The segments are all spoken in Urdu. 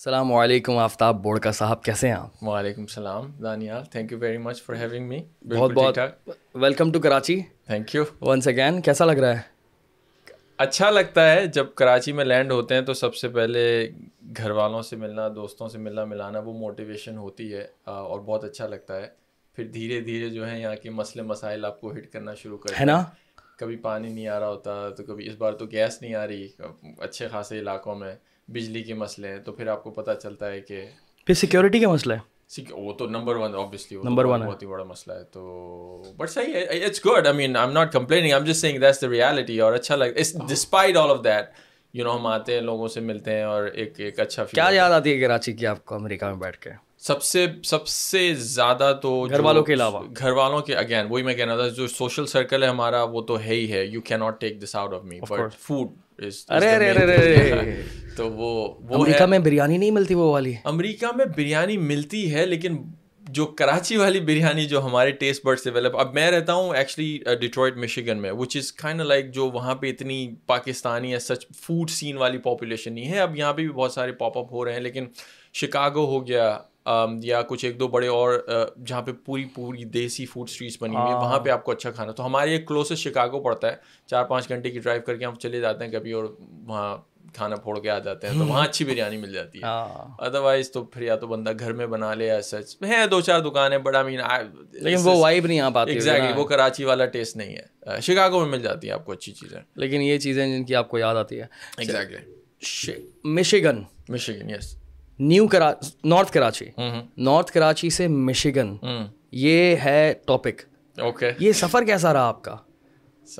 السلام علیکم آفتاب بوڑ کا صاحب کیسے ہیں آپ؟ وعلیکم السلام Danial thank you very much for having me بہت بہت welcome to Karachi. Thank you once again کیسا لگ رہا ہے؟ اچھا لگتا ہے جب کراچی میں لینڈ ہوتے ہیں تو سب سے پہلے گھر والوں سے ملنا دوستوں سے ملنا ملانا وہ موٹیویشن ہوتی ہے اور بہت اچھا لگتا ہے۔ پھر دھیرے دھیرے جو ہے یہاں کے مسئلے مسائل آپ کو ہٹ کرنا شروع کر ہے نا؟ کبھی پانی نہیں آ رہا ہوتا تو کبھی اس بار تو گیس نہیں آ رہی اچھے خاصے علاقوں میں۔ بجلی کے مسئلے ہیں تو پھر آپ کو پتہ چلتا ہے کہ پھر سیکورٹی کا مسئلہ ہے وہ تو number one obviously number one بہت ہی بڑا مسئلہ ہے تو بٹ صحیح ہے it's good I mean I am not complaining I am just saying that's the reality اور اچھا لگتا ہے despite all of that you know ہم آتے ہیں لوگوں سے ملتے ہیں اور ایک ایک اچھا کیا یاد آتی ہے کراچی کی آپ کو امریکہ میں بیٹھ کے؟ سب سے سب سے زیادہ تو گھر والوں کے علاوہ۔ گھر والوں کے اگین وہی میں کہنا تھا جو سوشل سرکل ہے ہمارا وہ تو ہے ہی ہے۔ You can not take this out of me but food ارے ارے ارے تو وہ امریکہ میں بریانی نہیں ملتی وہ والی۔ امریکہ میں بریانی ملتی ہے لیکن جو کراچی والی بریانی جو ہمارے ٹیسٹ برڈ سے ڈیولپ اب میں رہتا ہوں ایکچولی ڈیٹرائٹ مشیگن میں وچ از کائنڈ لائک جو وہاں پہ اتنی پاکستانی یا سچ فوڈ سین والی پاپولیشن نہیں ہے۔ اب یہاں پہ بھی بہت سارے پاپ اپ ہو رہے ہیں لیکن شکاگو ہو گیا۔ یا کچھ ایک دو بڑے اور جہاں پہ پوری پوری دیسی فوڈ اسٹریٹس بنی ہوئی ہے وہاں پہ آپ کو اچھا کھانا۔ تو ہمارے ایک کلوزسٹ شکاگو پڑتا ہے چار پانچ گھنٹے کی ڈرائیو کر کے ہم چلے جاتے ہیں کبھی اور وہاں کھانا پھوڑ کے آ جاتے ہیں تو وہاں اچھی بریانی مل جاتی ہے۔ ادر وائز تو پھر یا تو بندہ گھر میں بنا لے یا سچ ہے دو چار دکانیں بڑا مین لیکن وہ وائب نہیں آ پاتی ایگزیکٹلی وہ کراچی والا ٹیسٹ نہیں ہے۔ شکاگو میں مل جاتی ہے آپ کو اچھی چیزیں۔ لیکن یہ چیزیں جن کی آپ کو یاد آتی ہے exactly Michigan Michigan yes new کرا نارتھ کراچی. نارتھ کراچی سے مشیگن. یہ ہے ٹاپک اوکے. یہ سفر کیسا رہا آپ کا؟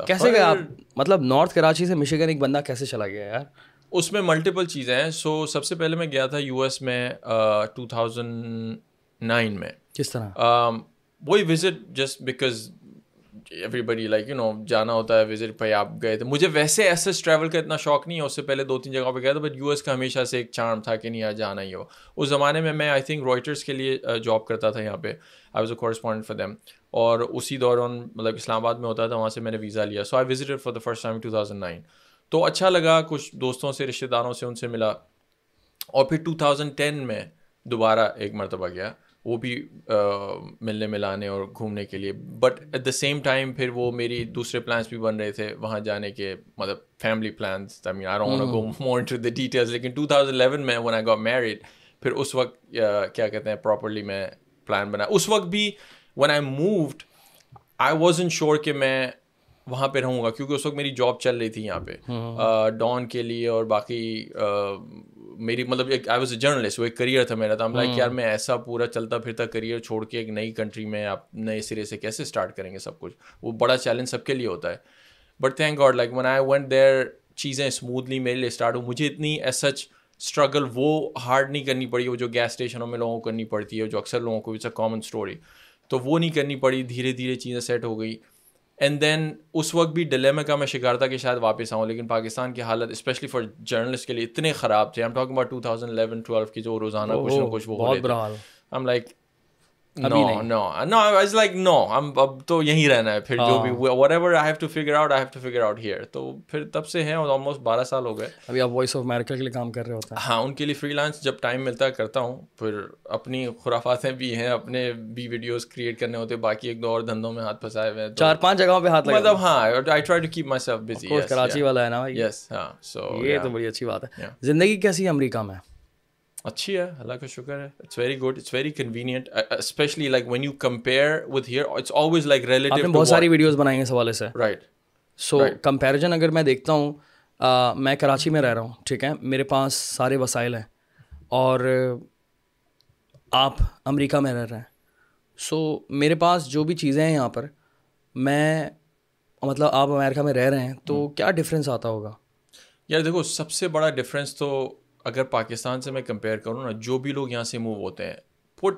کیسے گیا آپ؟ مطلب نارتھ کراچی سے مشیگن ایک بندہ کیسے چلا گیا یار؟ اس میں ملٹیپل چیزیں ہیں. سو سب سے پہلے میں گیا تھا یو ایس میں ٹو تھاؤزنڈ نائن میں. کس طرح؟ وہی visit just because everybody like you know جانا ہوتا ہے وزٹ بھائی آپ گئے تھے۔ مجھے ویسے ایسے ٹریول کا اتنا شوق نہیں ہے، اس سے پہلے دو تین جگہوں پہ گیا تھا بٹ یو ایس کا ہمیشہ سے ایک چارم تھا کہ نہیں یار جانا ہی ہو۔ اس زمانے میں میں آئی تھنک رائٹرس کے لیے uh, جاب کرتا تھا یہاں پہ۔ I was a correspondent for them اور اسی دوران مطلب اسلام آباد میں ہوتا تھا، وہاں سے میں نے ویزا لیا۔ So I visited for the first time two thousand nine تو اچھا لگا، کچھ دوستوں سے رشتے داروں سے ان سے ملا۔ اور پھر ٹو تھاؤزنڈ ٹین میں دوبارہ ایک مرتبہ گیا۔ وہ بھی ملنے ملانے اور گھومنے کے لیے. But at the same time پھر وہ میری دوسرے پلانس بھی بن رہے تھے. وہاں جانے کے مطلب فیملی پلانس ڈیٹیلس لیکن ٹو تھاؤزنڈ الیون میں ون آئی گو میرڈ پھر اس وقت کیا کہتے ہیں پراپرلی میں پلان بنا. اس وقت بھی when I moved I was unsure کہ میں وہاں پہ رہوں گا. کیونکہ اس وقت میری جاب چل رہی تھی یہاں پہ. ڈان کے لیے اور باقی میری مطلب ایک آئی واز اے جرنلسٹ وہ ایک کریئر تھا میرا تھا ہم لائک یار میں ایسا پورا چلتا پھرتا کریئر چھوڑ کے ایک نئی کنٹری میں آپ نئے سرے سے کیسے اسٹارٹ کریں گے سب کچھ؟ وہ بڑا چیلنج سب کے لیے ہوتا ہے۔ But thank God like when I went there چیزیں اسموتھلی میرے لیے اسٹارٹ ہو مجھے اتنی ایس سچ اسٹرگل وہ ہارڈ نہیں کرنی پڑی وہ جو گیس اسٹیشنوں میں لوگوں کو کرنی پڑتی ہے جو اکثر لوگوں کو اٹس اے کامن اسٹوری تو وہ نہیں کرنی پڑی دھیرے دھیرے چیزیں سیٹ ہو گئی۔ اینڈ دین اس وقت بھی ڈلیمے کا میں شکار تھا کہ شاید واپس آؤں لیکن پاکستان کی حالت اسپیشلی فار جرنلسٹ کے لیے اتنے خراب تھے ہم about two thousand eleven twelve کی جو روزانہ کچھ نہ کچھ وہ like no know know I like no ہم اب تو یہیں رہنا ہے۔ پھر جو بھی whatever I have to figure out I have to figure out here تو پھر تب سے ہیں آلموسٹ بارہ سال ہو گئے۔ ابھی آپ وائس آف امیرکا کے لیے کام کر رہے ہوتے ہیں۔ ہاں ان کے لیے فری لانس جب ٹائم ملتا ہے کرتا ہوں۔ پھر اپنی خرافاتیں بھی ہیں اپنے بھی ویڈیوز کریٹ کرنے ہوتے باقی ایک دو اور دھندوں میں ہاتھ پھنسائے ہوئے چار پانچ جگہوں پہ ہاتھ مطلب ہاں I try to keep myself busy Karachi والا ہے نا یس ہاں سو یہ تو بڑی اچھی بات ہے۔ زندگی کیسی ہے امریکہ میں؟ اچھی ہے اللہ کا شکر ہے it's very good it's very convenient especially like when you compare with here it's always like relative بہت ساری ویڈیوز بنائی ہیں اس حوالے سے۔ رائٹ سو کمپیریزن اگر میں دیکھتا ہوں میں کراچی میں رہ رہا ہوں ٹھیک ہے؟ میرے پاس سارے وسائل ہیں اور آپ امریکہ میں رہ رہے ہیں۔ سو میرے پاس جو بھی چیزیں ہیں یہاں پر میں مطلب آپ امریکہ میں رہ رہے ہیں تو کیا ڈفرینس آتا ہوگا؟ یار دیکھو سب سے بڑا ڈفرینس تو اگر پاکستان سے میں کمپیئر کروں نا جو بھی لوگ یہاں سے موو ہوتے ہیں put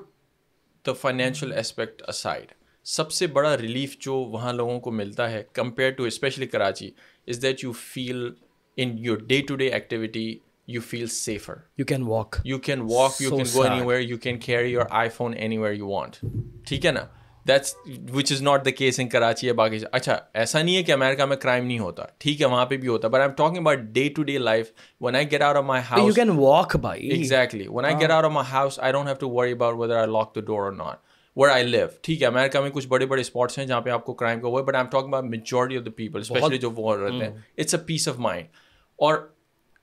the financial aspect aside سب سے بڑا ریلیف جو وہاں لوگوں کو ملتا ہے compare to especially Karachi is that you feel in your day to day activity you feel safer you can walk you can walk you can go anywhere you can carry your iPhone anywhere you want ٹھیک ہے نا؟ That's which is not the case in Karachi یا باقی اچھا ایسا نہیں ہے کہ امریکہ میں کرائم نہیں ہوتا ٹھیک ہے وہاں پہ بھی ہوتا but I am talking about day to day life when I get out of my house can walk بھائی exactly when I get out of my house I don't have to worry about whether I lock the door or not ور آئی لیو ٹھیک ہے امیرکا میں کچھ بڑے بڑے اسپاٹس ہیں جہاں پہ آپ کو کرائم کا ہوا ہے but I am talking about majority of the people especially جو وہ رہتے ہیں it's a peace of mind اور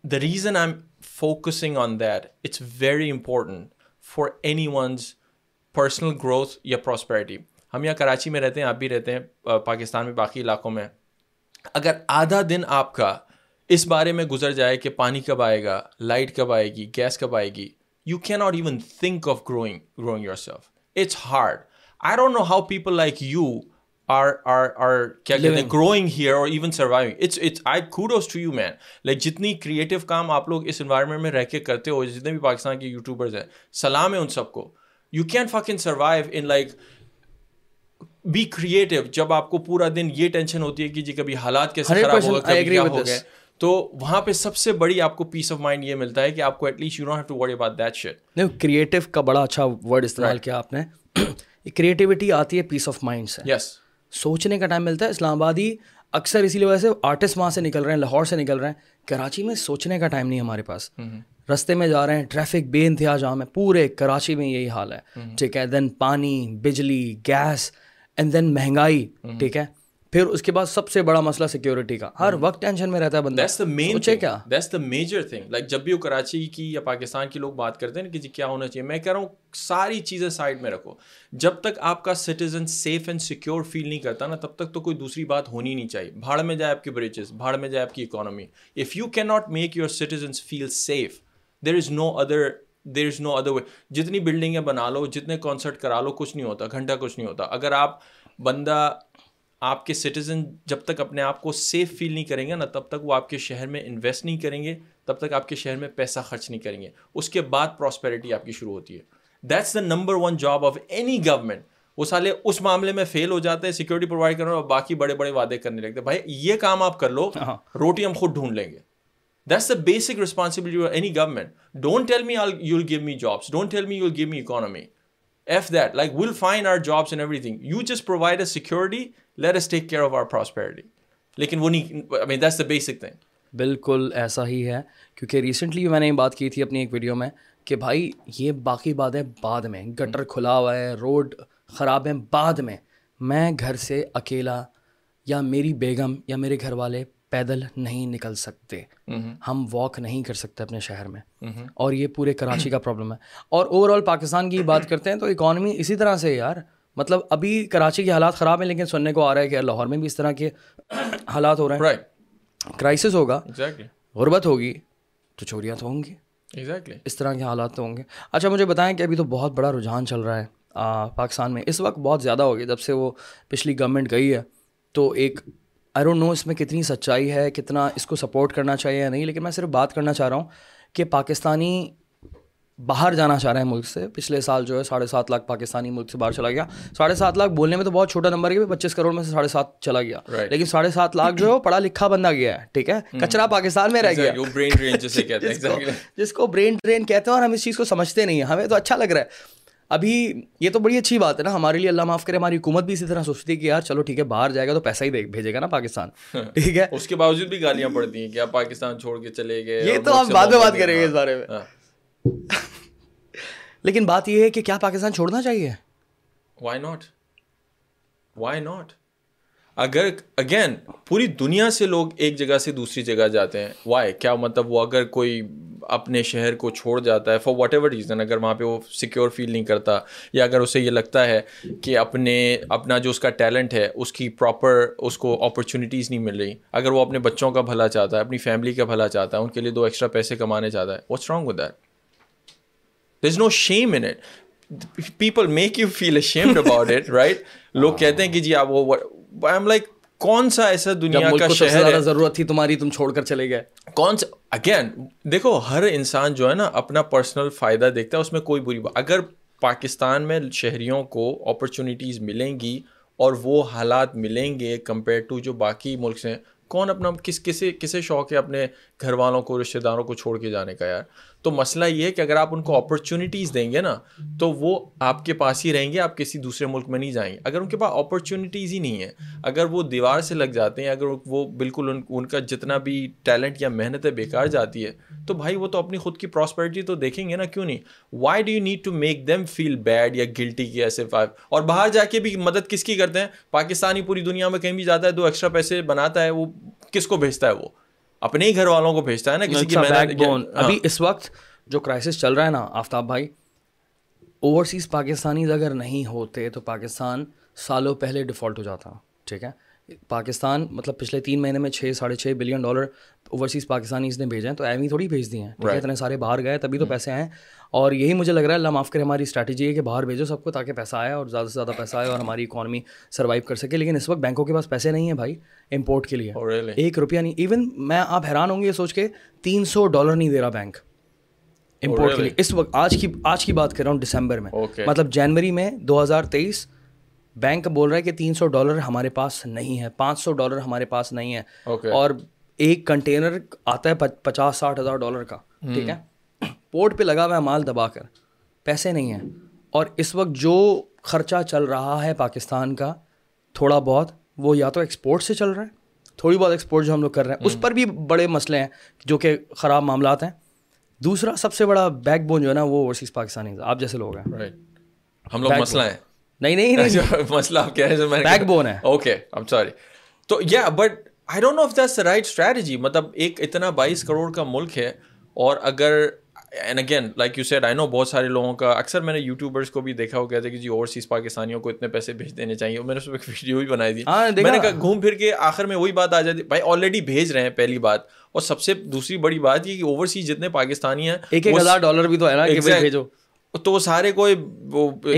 the reason I am focusing on that it's very important for anyone's personal growth یا پراسپیرٹی ہم یہاں کراچی میں رہتے ہیں آپ بھی رہتے ہیں پاکستان میں باقی علاقوں میں۔ اگر آدھا دن آپ کا اس بارے میں گزر جائے کہ پانی کب آئے گا لائٹ کب آئے گی گیس کب آئے گی you can not even think of growing growing yourself it's hard I don't know how people like you are are are کیا کہتے ہیں گروئنگ ہیئر اور even surviving it's it's I kudos to you man like جتنی کریٹو کام آپ لوگ اس انوائرمنٹ میں رہ کے کرتے ہو جتنے بھی پاکستان کے یوٹیوبرز ہیں سلام ہے ان سب کو۔ You can fucking survive in like be creative جب آپ کو پورا دن یہ ٹینشن ہوتی ہے کہ جی کبھی حالات کیسے خراب ہوگا کبھی کیا ہو گئے تو وہاں پہ سب سے بڑی آپ کو پیس آف مائنڈ یہ ملتا ہے کہ آپ کو at least you don't have to worry about that shit نہیں کریٹو کا بڑا اچھا ورڈ استعمال کیا آپ نے۔ کریٹیوٹی آتی ہے پیس آف مائنڈ سے۔ یس سوچنے کا ٹائم ملتا ہے اسلام آباد ہی اکثر اسی وجہ سے آرٹسٹ وہاں سے نکل رہے ہیں لاہور سے نکل رہے ہیں۔ کراچی میں سوچنے کا ٹائم نہیں ہمارے پاس۔ رستے میں جا رہے ہیں ٹریفک بے انتہا جام ہے پورے کراچی میں یہی حال ہے۔ ٹھیک ہے دین پانی بجلی گیس اینڈ دین مہنگائی ٹھیک ہے؟ پھر اس کے بعد سب سے بڑا مسئلہ سیکورٹی کا۔ ہر وقت ٹینشن میں رہتا ہے بندہ۔ کیا؟ That's the major thing like جب بھی وہ کراچی کی یا پاکستان کی لوگ بات کرتے ہیں نا کہ جی کیا ہونا چاہیے میں کہہ رہا ہوں ساری چیزیں سائڈ میں رکھو۔ جب تک آپ کا citizen safe and secure feel نہیں کرتا نا تب تک تو کوئی دوسری بات ہونی نہیں چاہیے۔ بھاڑ میں جائے آپ کی بریجز بھاڑ میں جائے آپ کی economy if you can not make your citizens feel safe there is no other there is no other way جتنی بلڈنگیں بنا لو جتنے کانسرٹ کرا لو کچھ نہیں ہوتا گھنٹہ کچھ نہیں ہوتا۔ اگر آپ بندہ آپ کے سٹیزن جب تک اپنے آپ کو سیف فیل نہیں کریں گے نا تب تک وہ آپ کے شہر میں انویسٹ نہیں کریں گے تب تک آپ کے شہر میں پیسہ خرچ نہیں کریں گے۔ اس کے بعد پراسپیرٹی آپ کی شروع ہوتی ہے۔ That's the number one job of any government وہ سالے اس معاملے میں فیل ہو جاتے ہیں سیکورٹی پرووائڈ کرنے اور باقی بڑے بڑے وعدے کرنے لگتے بھائی یہ کام آپ کر لو ہاں۔ روٹی ہم خود ڈھونڈ لیں گے۔ That's the basic responsibility of any government don't tell me you will give me jobs don't tell me you will give me economy if that like will find our jobs and everything you just provide a security let's take care of our prosperity لیکن وہ نہیں دیٹس دا بیسک تھنگ بالکل ایسا ہی ہے. کیونکہ ریسنٹلی میں نے یہ بات کی تھی اپنی ایک ویڈیو میں کہ بھائی، یہ باقی باتیں بعد میں، گٹر کھلا ہوا ہے، روڈ خراب ہیں بعد میں. میں گھر سے اکیلا یا میری بیگم یا میرے گھر والے پیدل نہیں نکل سکتے۔ ہم واک نہیں کر سکتے اپنے شہر میں۔ اور یہ پورے کراچی کا پرابلم ہے۔ اور اوور آل پاکستان کی بات کرتے ہیں تو اکانومی اسی طرح سے یار۔ مطلب ابھی کراچی کے حالات خراب ہیں لیکن سننے کو آ رہا ہے کہ لاہور میں بھی اس طرح کے حالات ہو رہے ہیں۔ کرائسس ہوگا۔ غربت ہوگی تو چوریاں تو ہوں گی۔ اس طرح کے حالات تو ہوں گے۔ اچھا مجھے بتائیں کہ ابھی تو بہت بڑا رجحان چل رہا ہے پاکستان میں۔ اس وقت بہت زیادہ ہو گیا جب سے وہ پچھلی گورنمنٹ گئی ہے۔ تو ایک آئی ڈونٹ نو اس میں کتنی سچائی ہے کتنا اس کو سپورٹ کرنا چاہیے یا نہیں لیکن میں صرف بات کرنا چاہ رہا ہوں کہ پاکستانی باہر جانا چاہ رہے ہیں ملک سے۔ پچھلے سال جو ہے ساڑھے سات لاکھ پاکستانی ملک سے باہر چلا گیا۔ ساڑھے سات لاکھ بولنے میں تو بہت چھوٹا نمبر ہے پچیس کروڑ میں سے ساڑھے سات چلا گیا۔ لیکن ساڑھے سات لاکھ جو ہے پڑھا لکھا بندہ گیا ہے ٹھیک ہے؟ کچرا پاکستان میں رہ گیا۔ جس کو برین ڈرین کہتے ہیں اور ہم اس چیز کو سمجھتے نہیں ہیں۔ ہمیں تو اچھا لگ رہا ہے۔ ابھی یہ تو بڑی اچھی بات ہے نا ہمارے لیے اللہ معاف کرے ہماری حکومت بھی اسی طرح سوچتی ہے کہ یار چلو ٹھیک ہے باہر جائے گا تو پیسہ ہی بھیجے گا نا پاکستان۔ ٹھیک ہے؟ اس کے باوجود بھی گالیاں پڑتی ہیں کہ آپ پاکستان چھوڑ کے چلے گئے یہ تو ہم بعد میں بات کریں گے اس بارے میں۔ ہاں۔ لیکن بات یہ ہے کہ کیا پاکستان چھوڑنا چاہیے؟ وائی ناٹ وائی ناٹ اگر اگین پوری دنیا سے لوگ ایک جگہ سے دوسری جگہ جاتے ہیں وائی کیا مطلب وہ اگر کوئی اپنے شہر کو چھوڑ جاتا ہے فار واٹ ایور ریزن اگر وہاں پہ وہ سیکیور فیل نہیں کرتا یا اگر اسے یہ لگتا ہے کہ اپنے اپنا جو اس کا ٹیلنٹ ہے اس کی پراپر اس کو اپرچونیٹیز نہیں مل رہی۔ اگر وہ اپنے بچوں کا بھلا چاہتا ہے اپنی فیملی کا بھلا چاہتا ہے ان کے لیے دو ایکسٹرا پیسے کمانے چاہتا ہے۔ What's wrong with that is no shame in it people make you feel ashamed about it right لوگ کہتے ہیں کہ جی آپ وہ آئی ایم لائک کون سا ایسا دنیا کا شہر ہے؟ ضرورت تھی تمہاری تم چھوڑ کر چلے گئے۔ کون سا اگین دیکھو ہر انسان جو ہے نا اپنا پرسنل فائدہ دیکھتا ہے اس میں کوئی بری بات اگر پاکستان میں شہریوں کو اپرچونیٹیز ملیں گی اور وہ حالات ملیں گے کمپیئر ٹو جو باقی ملک ہیں کون اپنا کس کسی کسے شوق ہے اپنے گھر والوں کو رشتے داروں کو چھوڑ کے جانے کا یار؟ تو مسئلہ یہ ہے کہ اگر آپ ان کو اپرچونیٹیز دیں گے نا، تو وہ آپ کے پاس ہی رہیں گے، آپ کسی دوسرے ملک میں نہیں جائیں گے۔ اگر ان کے پاس اپرچونیٹیز ہی نہیں ہے اگر وہ دیوار سے لگ جاتے ہیں، اگر وہ بالکل ان ان کا جتنا بھی ٹیلنٹ یا محنت ہے بیکار جاتی ہے، تو بھائی وہ تو اپنی خود کی پراسپرٹی تو دیکھیں گے نا، کیوں نہیں؟ Why do you need to make them feel bad یا گلٹی کی ایسے اور باہر جا کے بھی مدد کس کی کرتے ہیں؟ پاکستانی پوری دنیا میں کہیں بھی جاتا ہے دو ایکسٹرا پیسے بناتا ہے، وہ کس کو بھیجتا ہے وہ؟ اپنے ہی گھر والوں کو بھیجتا ہے نا کسی کی ہاں۔ ابھی اس وقت جو کرائسس چل رہا ہے نا آفتاب بھائی اوورسیز پاکستانیز اگر نہیں ہوتے تو پاکستان سالوں پہلے ڈیفالٹ ہو جاتا ٹھیک ہے پاکستان مطلب پچھلے تین مہینے میں چھ ساڑھے چھ بلین ڈالر اوورسیز پاکستانیز نے بھیجے ہیں تو ایویں تھوڑی بھیج دیے ہیں۔ اتنے سارے باہر گئے تبھی تو پیسے آئیں اور یہی مجھے لگ رہا ہے اللہ معاف کرے ہماری اسٹریٹجی ہے کہ باہر بھیجو سب کو تاکہ پیسہ آئے اور زیادہ سے زیادہ پیسہ آئے اور ہماری اکانومی سروائیو کر سکے۔ لیکن اس وقت بینکوں کے پاس پیسے نہیں ہیں بھائی امپورٹ کے لیے۔ Oh, ایک روپیہ نہیں ایون میں آپ حیران ہوں گے یہ سوچ کے تین سو ڈالر نہیں دے رہا بینک۔ امپورٹ oh, کے لیے۔ اس وقت آج کی آج کی بات کر رہا ہوں دسمبر میں۔ مطلب جنوری میں دو ہزار تیئیس بینک بول رہا ہے کہ تین سو ڈالر ہمارے پاس نہیں ہے پانچ سو ڈالر ہمارے پاس نہیں ہے۔ اور ایک کنٹینر آتا ہے پچاس ساٹھ ہزار ڈالر کا ٹھیک ہے؟ پورٹ پہ لگا ہوا ہے مال دبا کر پیسے نہیں ہیں۔ اور اس وقت جو خرچہ چل رہا ہے پاکستان کا تھوڑا بہت وہ یا تو ایکسپورٹ سے چل رہا ہے تھوڑی بہت ایکسپورٹ جو ہم لوگ کر رہے ہیں۔ اس پر بھی بڑے مسئلے ہیں جو کہ خراب معاملات ہیں۔ دوسرا سب سے بڑا بیک بون جو ہے نا وہ اوورسیز پاکستانی آپ جیسے لوگ ہیں۔ ہم لوگ مسئلہ ہیں۔ نہیں نہیں مسئلہ آپ کہہ رہے ہیں بیک بون ہے۔ اوکے ایم سوری تو یا but I don't know if that's right strategy مطلب ایک اتنا بائیس کروڑ کا ملک ہے اور اگر and again like you said I know بہت سارے لوگوں کا اکثر میں نے یوٹیوبرس کو بھی دیکھا ہو گیا تھا کہ جی اوورسیز پاکستانیوں کو اتنے پیسے بھیج دینے چاہیے۔ میں نے اس میں ایک ویڈیو بھی بنائی تھی۔ ہاں، میں نے کہا گھوم پھر کے آخر میں وہی بات آ جاتی۔ بھائی آلریڈی بھیج رہے ہیں پہلی بات۔ اور سب سے دوسری بڑی بات یہ کہ اوورسیز جتنے پاکستانی ہیں ایک ایک ہزار ڈالر بھی تو ہے نا کہ بھیجو۔ تو سارے کوئی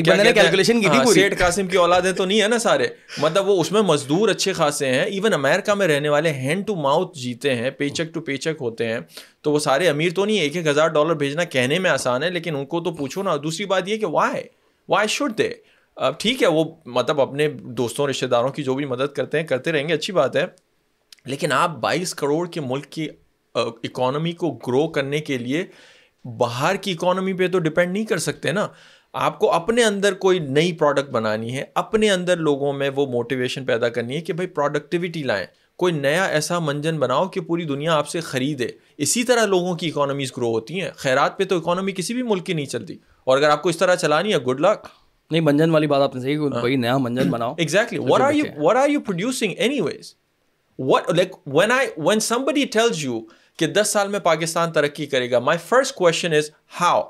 کیلکولیشن کی سیٹ قاسم کی اولادیں تو نہیں ہے نا سارے۔ مطلب وہ اس میں مزدور اچھے خاصے ہیں۔ ایون امیرکا میں رہنے والے ہینڈ ٹو ماؤتھ جیتے ہیں پے ٹو پے ہوتے ہیں۔ تو وہ سارے امیر تو نہیں ایک ایک ہزار ڈالر بھیجنا کہنے میں آسان ہے لیکن ان کو تو پوچھو نا۔ دوسری بات یہ کہ وائی وائی شوڈ دے اب ٹھیک ہے وہ مطلب اپنے دوستوں رشتے داروں کی جو بھی مدد کرتے ہیں کرتے رہیں گے اچھی بات ہے۔ لیکن آپ بائیس کروڑ کے ملک کی اکانومی کو گرو کرنے کے لیے باہر کی اکانومی پہ تو ڈپینڈ نہیں کر سکتے نا۔ آپ کو اپنے اندر کوئی نئی پروڈکٹ بنانی ہے اپنے اندر لوگوں میں وہ موٹیویشن پیدا کرنی ہے کہ بھائی پروڈکٹیوٹی لائیں۔ کوئی نیا ایسا منجن بناؤ کہ پوری دنیا آپ سے خریدے۔ اسی طرح لوگوں کی اکانومیز گرو ہوتی ہیں۔ خیرات پہ تو اکانومی کسی بھی ملک کی نہیں چلتی۔ اور اگر آپ کو اس طرح چلانی ہے گڈ لک نہیں منجن والی بات آپ نے صحیح کوئی نیا منجن بناؤ۔ Exactly what are you what are you producing anyways what like when I when somebody tells you کہ دس سال میں پاکستان ترقی کرے گا۔ My first question is how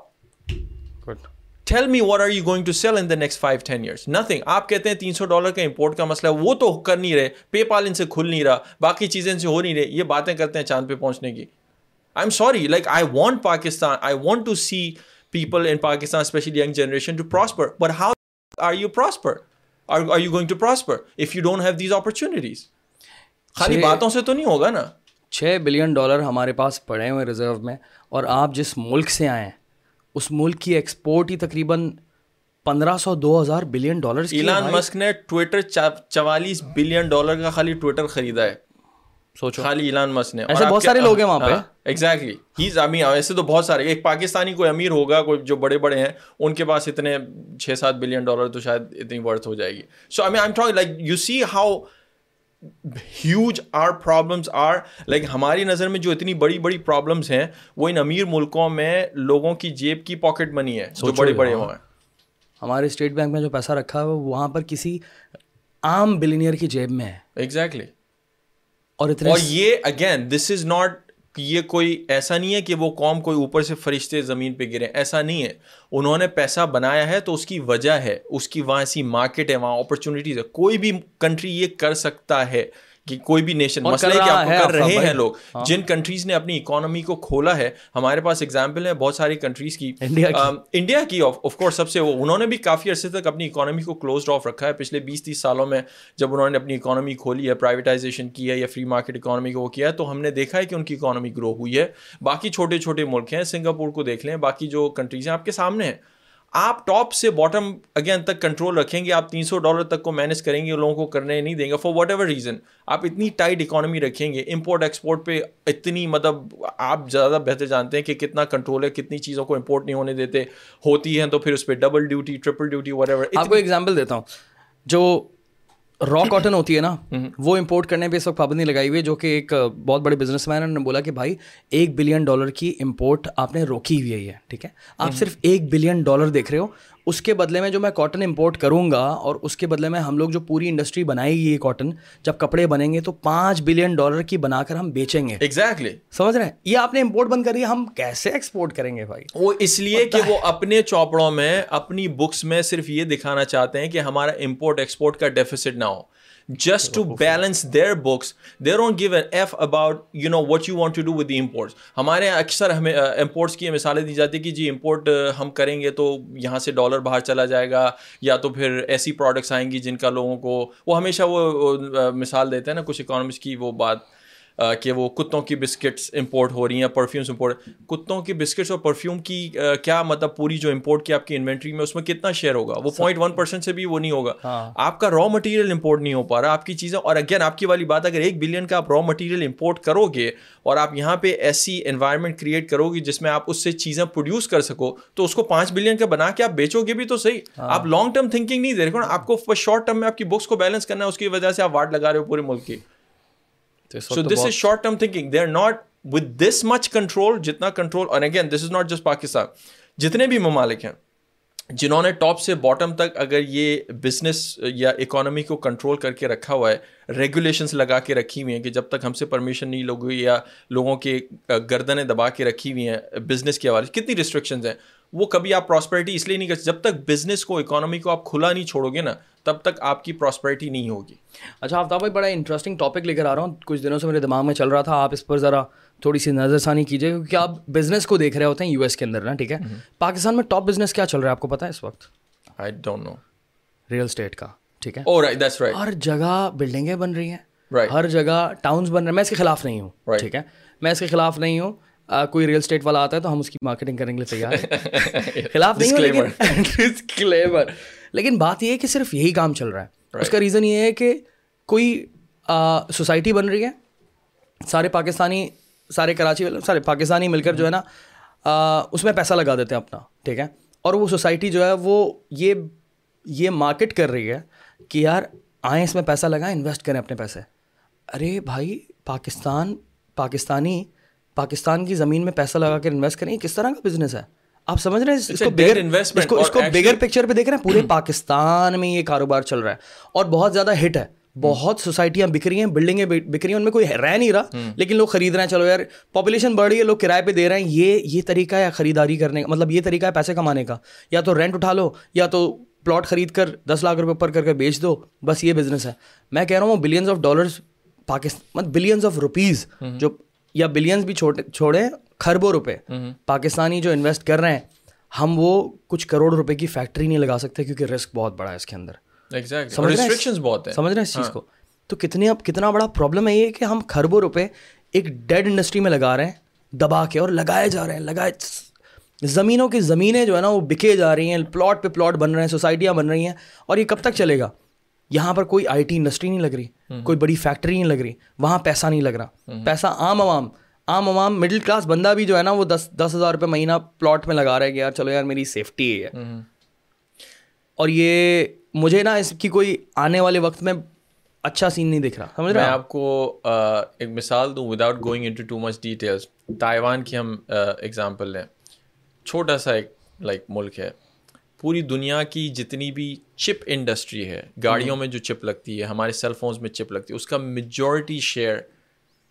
tell me what are you going to sell in the next five ten years nothing آپ کہتے ہیں تین سو ڈالر کا امپورٹ کا مسئلہ وہ تو کر نہیں رہے۔ پے پال ان سے کھل نہیں رہا باقی چیزیں ان سے ہو نہیں رہی۔ یہ باتیں کرتے ہیں چاند پہ پہنچنے کی۔ I am sorry like I want Pakistan I want to see people in Pakistan especially young generation to prosper but how are you prosper are you going to prosper if you don't have these opportunities خالی باتوں سے تو نہیں ہوگا نا؟ چھ بلین ڈالر ہمارے پاس پڑے ہوئے ریزرو میں اور آپ جس ملک سے آئیں اس ملک کی ایکسپورٹ ہی تقریباً پندرہ سو دو ہزار بلین ڈالر ایلان مسک نے ٹویٹر چوالیس بلین ڈالر کا خالی ٹویٹر خریدا ہے۔ سوچو۔ خالی ایلان مسک نے۔ ایسے بہت سارے لوگ ہیں وہاں پہ۔ ایگزیکٹلی ہیز امی ایسے تو بہت سارے ایک پاکستانی کوئی امیر ہوگا کوئی جو بڑے بڑے ہیں ان کے پاس اتنے چھ سات بلین ڈالر تو شاید اتنی ورتھ ہو جائے گی۔ So I am like you see how huge are problems are like ہماری نظر میں جو اتنی بڑی بڑی پرابلمس ہیں وہ ان امیر ملکوں میں لوگوں کی جیب کی پاکٹ منی ہے جو بڑے بڑے ہوں۔ ہمارے اسٹیٹ بینک میں جو پیسہ رکھا ہے وہ وہاں پر کسی عام بلینئر کی جیب میں ہے۔ ایگزیکٹلی اور یہ اگین دس از ناٹ یہ کوئی ایسا نہیں ہے کہ وہ قوم کوئی اوپر سے فرشتے زمین پہ گرے، ایسا نہیں ہے۔ انہوں نے پیسہ بنایا ہے تو اس کی وجہ ہے، اس کی وہاں ایسی مارکیٹ ہے، وہاں اپرچونیٹیز ہے۔ کوئی بھی کنٹری یہ کر سکتا ہے۔ کہ کوئی بھی نیشن مسئلہ کیا کر رہے ہیں لوگ۔ ہاں۔ جن کنٹریز نے اپنی اکانومی کو کھولا ہے ہمارے پاس ایگزامپل ہے بہت ساری کنٹریز کی۔ انڈیا کی۔ آف کورس سب سے وہ انہوں نے بھی کافی عرصے تک اپنی اکانومی کو کلوزڈ آف رکھا ہے۔ پچھلے بیس تیس سالوں میں جب انہوں نے اپنی اکانومی کھولی ہے پرائیویٹائزیشن کی ہے یا فری مارکیٹ اکانومی کو وہ کیا ہے تو ہم نے دیکھا ہے کہ ان کی اکانومی گرو ہوئی ہے۔ باقی چھوٹے چھوٹے ملک ہیں سنگاپور کو دیکھ لیں باقی جو کنٹریز ہیں آپ کے سامنے ہیں۔ آپ ٹاپ سے باٹم اگین تک کنٹرول رکھیں گے آپ تین سو ڈالر تک کو مینیج کریں گے لوگوں کو کرنے نہیں دیں گے فار واٹ ایور ریزن آپ اتنی ٹائٹ اکانومی رکھیں گے امپورٹ ایکسپورٹ پہ اتنی مطلب آپ زیادہ بہتر جانتے ہیں کہ کتنا کنٹرول ہے کتنی چیزوں کو امپورٹ نہیں ہونے دیتے ہوتی ہیں تو پھر اس پہ double duty triple duty whatever آپ کو ایگزامپل دیتا ہوں جو را کاٹن ہوتی ہے نا وہ امپورٹ کرنے پہ اس وقت پابندی لگائی ہوئی ہے جو کہ ایک بہت بڑے بزنس مین نے بولا کہ بھائی ایک بلین ڈالر کی امپورٹ آپ نے روکی ہوئی ہے ٹھیک ہے؟ آپ صرف ایک بلین ڈالر دیکھ رہے ہو اس کے بدلے میں جو میں کاٹن امپورٹ کروں گا اور اس کے بدلے میں ہم لوگ جو پوری انڈسٹری بنائے گی یہ کاٹن جب کپڑے بنیں گے تو پانچ بلین ڈالر کی بنا کر ہم بیچیں گے۔ ایگزیکٹلی سمجھ رہے ہیں؟ یہ آپ نے امپورٹ بند کر دیا ہم کیسے ایکسپورٹ کریں گے بھائی؟ وہ اس لیے کہ وہ اپنے چوپڑوں میں اپنی بکس میں صرف یہ دکھانا چاہتے ہیں کہ ہمارا امپورٹ ایکسپورٹ کا ڈیفیسٹ نہ ہو۔ Just to balance their books their own give an F about you know what you want to do with the imports ہمارے یہاں اکثر ہمیں امپورٹس کی مثالیں دی جاتی کہ جی امپورٹ ہم کریں گے تو یہاں سے ڈالر باہر چلا جائے گا یا تو پھر ایسی پروڈکٹس آئیں گی جن کا لوگوں کو وہ ہمیشہ وہ مثال دیتے ہیں نا کچھ اکانومکس کی وہ بات۔ کہ وہ کتوں کی بسکٹس امپورٹ ہو رہی ہیں پرفیومس امپورٹ کتوں کی بسکٹس اور پرفیوم کی کیا مطلب پوری جو امپورٹ کی آپ کی انوینٹری میں اس میں کتنا شیئر ہوگا وہ پوائنٹ ون پرسینٹ سے بھی وہ نہیں ہوگا ہاں۔ آپ کا را مٹیریل امپورٹ نہیں ہو پا رہا آپ کی چیزیں اور اگین آپ کی والی بات اگر ایک بلین کا آپ را مٹیریل امپورٹ کرو گے اور آپ یہاں پہ ایسی انوائرمنٹ کریٹ کرو گے جس میں آپ اس سے چیزیں پروڈیوس کر سکو تو اس کو پانچ بلین کا بنا کے آپ بیچو گے بھی تو صحیح ہاں۔ آپ لانگ ٹرم تھنکنگ نہیں دے رہے آپ کو شارٹ ٹرم میں آپ کی بکس کو بیلنس کرنا ہے اس کی وجہ سے آپ واٹ لگا رہے ہو پورے ملک کی so this is short term thinking they are not with this much control جتنا کنٹرول اور again this is not just Pakistan جتنے بھی ممالک ہیں جنہوں نے ٹاپ سے باٹم تک اگر یہ بزنس یا اکانومی کو کنٹرول کر کے رکھا ہوا ہے ریگولیشنس لگا کے رکھی ہوئی ہیں کہ جب تک ہم سے پرمیشن نہیں لوگی یا لوگوں کے گردنیں دبا کے رکھی ہوئی ہیں بزنس کے حوالے سے کتنی ریسٹرکشنز ہیں؟ وہ کبھی آپ پراسپرٹی اس لیے نہیں کر جب تک بزنس کو اکانومی کو آپ کھلا نہیں چھوڑو گے نا تب تک آپ کی پراسپرٹی نہیں ہوگی۔ اچھا آفتاب بھائی بڑا انٹرسٹنگ ٹاپک لے کر آ رہا ہوں۔ کچھ دنوں سے میرے دماغ میں چل رہا تھا آپ اس پر ذرا تھوڑی سی نظر ثانی کیجیے کیونکہ آپ بزنس کو دیکھ رہے ہوتے ہیں یو ایس کے اندر نا ٹھیک ہے؟ پاکستان میں ٹاپ بزنس کیا چل رہا ہے آپ کو پتا ہے اس وقت؟ I don't know real estate کا ٹھیک ہے؟ Oh, ہر جگہ بلڈنگیں بن رہی ہیں۔ ہر جگہ ٹاؤنس بن رہے ہیں۔ میں اس کے خلاف نہیں ہوں ٹھیک ہے؟ میں اس کے خلاف نہیں ہوں۔ کوئی ریئل اسٹیٹ والا آتا ہے تو ہم اس کی مارکیٹنگ کرنے کے لیے تیار ہیں۔ خلاف نہیں لیکن بات یہ ہے کہ صرف یہی کام چل رہا ہے۔ اس کا ریزن یہ ہے کہ کوئی سوسائٹی بن رہی ہے۔ سارے پاکستانی سارے کراچی والے سارے پاکستانی مل کر جو ہے نا اس میں پیسہ لگا دیتے ہیں اپنا ٹھیک ہے؟ اور وہ سوسائٹی جو ہے وہ یہ یہ مارکیٹ کر رہی ہے کہ یار آئیں اس میں پیسہ لگائیں انویسٹ کریں اپنے پیسے۔ ارے بھائی پاکستان پاکستانی پاکستان کی زمین میں پیسہ لگا کر انویسٹ کریں کس طرح کا بزنس ہے؟ آپ سمجھ رہے ہیں؟ اس کو بگر پکچر پہ دیکھ رہے ہیں؟ پورے پاکستان میں یہ کاروبار چل رہا ہے اور بہت زیادہ ہٹ ہے۔ بہت سوسائٹیاں بک رہی ہیں بلڈنگیں بک رہی ہیں ان میں کوئی رہ نہیں رہا۔ لیکن لوگ خرید رہے ہیں چلو یار پاپولیشن بڑھ رہی ہے لوگ کرائے پہ دے رہے ہیں۔ یہ یہ طریقہ ہے خریداری کرنے کا مطلب یہ طریقہ ہے پیسے کمانے کا۔ یا تو رینٹ اٹھا لو یا تو پلاٹ خرید کر دس لاکھ روپے اوپر کر کے بیچ دو بس یہ بزنس ہے۔ میں کہہ رہا ہوں balance of dollars Pakistan balance of rupees جو یا بلینس بھی چھوڑے کھربوں روپے۔ پاکستانی جو انویسٹ کر رہے ہیں ہم وہ کچھ کروڑ روپے کی فیکٹری نہیں لگا سکتے کیونکہ رسک بہت بڑا ہے اس کے اندر۔ سمجھ رہے ہیں؟ اس چیز کو؟ تو کتنی اب کتنا بڑا پرابلم ہے یہ کہ ہم کھربوں روپے ایک ڈیڈ انڈسٹری میں لگا رہے ہیں دبا کے اور لگائے جا رہے ہیں لگائے زمینوں کی زمینیں جو ہے نا وہ بکے جا رہی ہیں پلاٹ پہ پلاٹ بن رہے ہیں سوسائٹیاں بن رہی ہیں اور یہ کب تک چلے گا؟ یہاں پر کوئی آئی ٹی انڈسٹری نہیں لگ رہی کوئی بڑی فیکٹری نہیں لگ رہی وہاں پیسہ نہیں لگ رہا۔ پیسہ عام عوام عام عوام مڈل کلاس بندہ بھی جو ہے نا وہ دس دس ہزار روپے مہینہ پلاٹ میں لگا رہا ہے کہ یار چلو یار میری سیفٹی ہے اور یہ مجھے نا اس کی کوئی آنے والے وقت میں اچھا سین نہیں دکھ رہا سمجھ میں آپ کو ایک مثال دوں without going in too much details Taiwan کی ہم ایگزامپل لیں۔ چھوٹا سا ایک لائک ملک ہے۔ پوری دنیا کی جتنی بھی چپ انڈسٹری ہے گاڑیوں میں جو چپ لگتی ہے ہمارے سیل فونس میں چپ لگتی ہے اس کا میجورٹی شیئر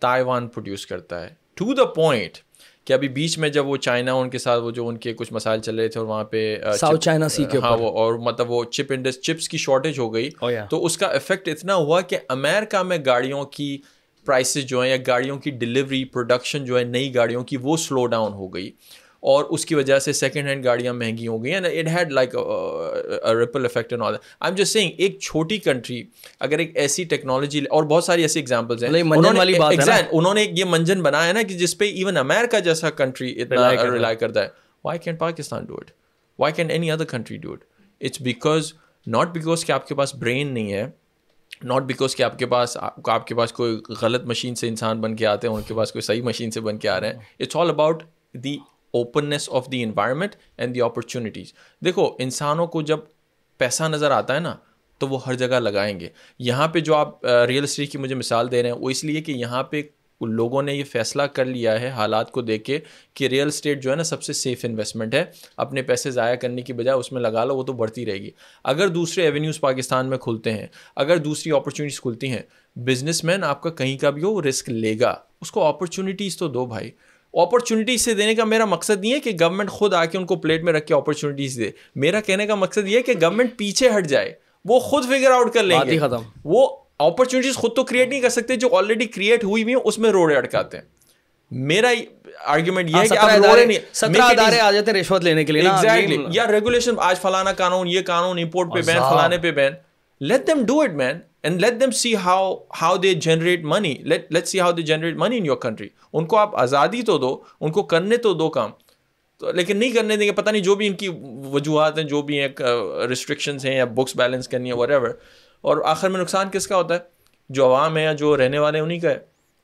تائیوان پروڈیوس کرتا ہے۔ ٹو دا پوائنٹ کہ ابھی بیچ میں جب وہ چائنا ان کے ساتھ وہ جو ان کے کچھ مسائل چل رہے تھے اور وہاں پہ ساؤتھ چائنا سی کے ہاں وہ اور مطلب وہ چپ انڈس چپس کی شارٹیج ہو گئی۔ Oh, تو اس کا افیکٹ اتنا ہوا کہ امیرکا میں گاڑیوں کی پرائسز جو ہیں یا گاڑیوں کی ڈلیوری پروڈکشن جو ہے نئی گاڑیوں کی وہ سلو ڈاؤن ہو گئی۔ اور اس کی وجہ سے سیکنڈ ہینڈ گاڑیاں مہنگی ہو گئی ہیں it had like ripple effect I am just saying ایک چھوٹی کنٹری اگر ایک ایسی ٹیکنالوجی اور بہت ساری ایسی ایگزامپلس ہیں. انہوں نے یہ منجن بنایا ہے نا کہ جس پہ ایون امیرکا جیسا کنٹری اتنا ریلائی کرتا ہے۔ Why can Pakistan do it why can any other country do it it's because not because کہ آپ کے پاس برین نہیں ہے ناٹ بیکاز کہ آپ کے پاس آپ کے پاس کوئی غلط مشین سے انسان بن کے آتے ہیں ان کے پاس کوئی صحیح مشین سے بن کے آ رہے ہیں. It's all about the openness of the environment and the opportunities دیکھو، انسانوں کو جب پیسہ نظر آتا ہے نا، تو وہ ہر جگہ لگائیں گے۔ یہاں پہ جو آپ ریئل اسٹیٹ کی مجھے مثال دے رہے ہیں، وہ اس لیے کہ یہاں پہ لوگوں نے یہ فیصلہ کر لیا ہے، حالات کو دیکھ کے، کہ ریئل اسٹیٹ جو ہے نا، سب سے سیف انویسٹمنٹ ہے۔ اپنے پیسے ضائع کرنے کی بجائے اس میں لگا لو، وہ تو بڑھتی رہے گی۔ اگر دوسرے ایونیوز پاکستان میں کھلتے ہیں، اگر دوسری اپرچونیٹیز کھلتی ہیں بزنس مین آپ کا کہیں کا بھی ہو وہ رسک لے گا۔ اس کو اپرچونیٹیز تو دو بھائی۔ اپرچونیٹیز سے دینے کا میرا مقصد نہیں ہے کہ گورنمنٹ خود آ کے ان کو پلیٹ میں رکھ کے اپرچونیٹیز دے۔ میرا کہنے کا مقصد یہ ہے کہ گورنمنٹ پیچھے ہٹ جائے۔ وہ خود فگر آؤٹ کر لیں گے۔ ختم۔ وہ اپرچونیٹیز خود تو کریٹ نہیں کر سکتے جو آلریڈی کریٹ ہوئی ہوئی ہیں اس میں روڑے اٹکاتے ہیں۔ میرا آرگیومنٹ یہ ہے کہ آپ روڑے نہیں۔ سترہ ادارے آ جاتے ہیں رشوت لینے کے لیے ایگزیکٹلی یا ریگولیشن آج فلانا قانون یہ قانون امپورٹ پہ بین فلانے پہ ban let them do it man and let them see how how they generate money let let see how they generate money in your country ان کو آپ آزادی تو دو ان کو کرنے تو دو کام تو لیکن نہیں کرنے دیں گے پتہ نہیں جو بھی ان کی وجوہات ہیں جو بھی ہیں ریسٹرکشنس ہیں یا بکس بیلنس کرنی ہے وٹ ایور اور آخر میں نقصان کس کا ہوتا ہے جو عوام ہے یا جو رہنے والے ہیں انہیں کا ہے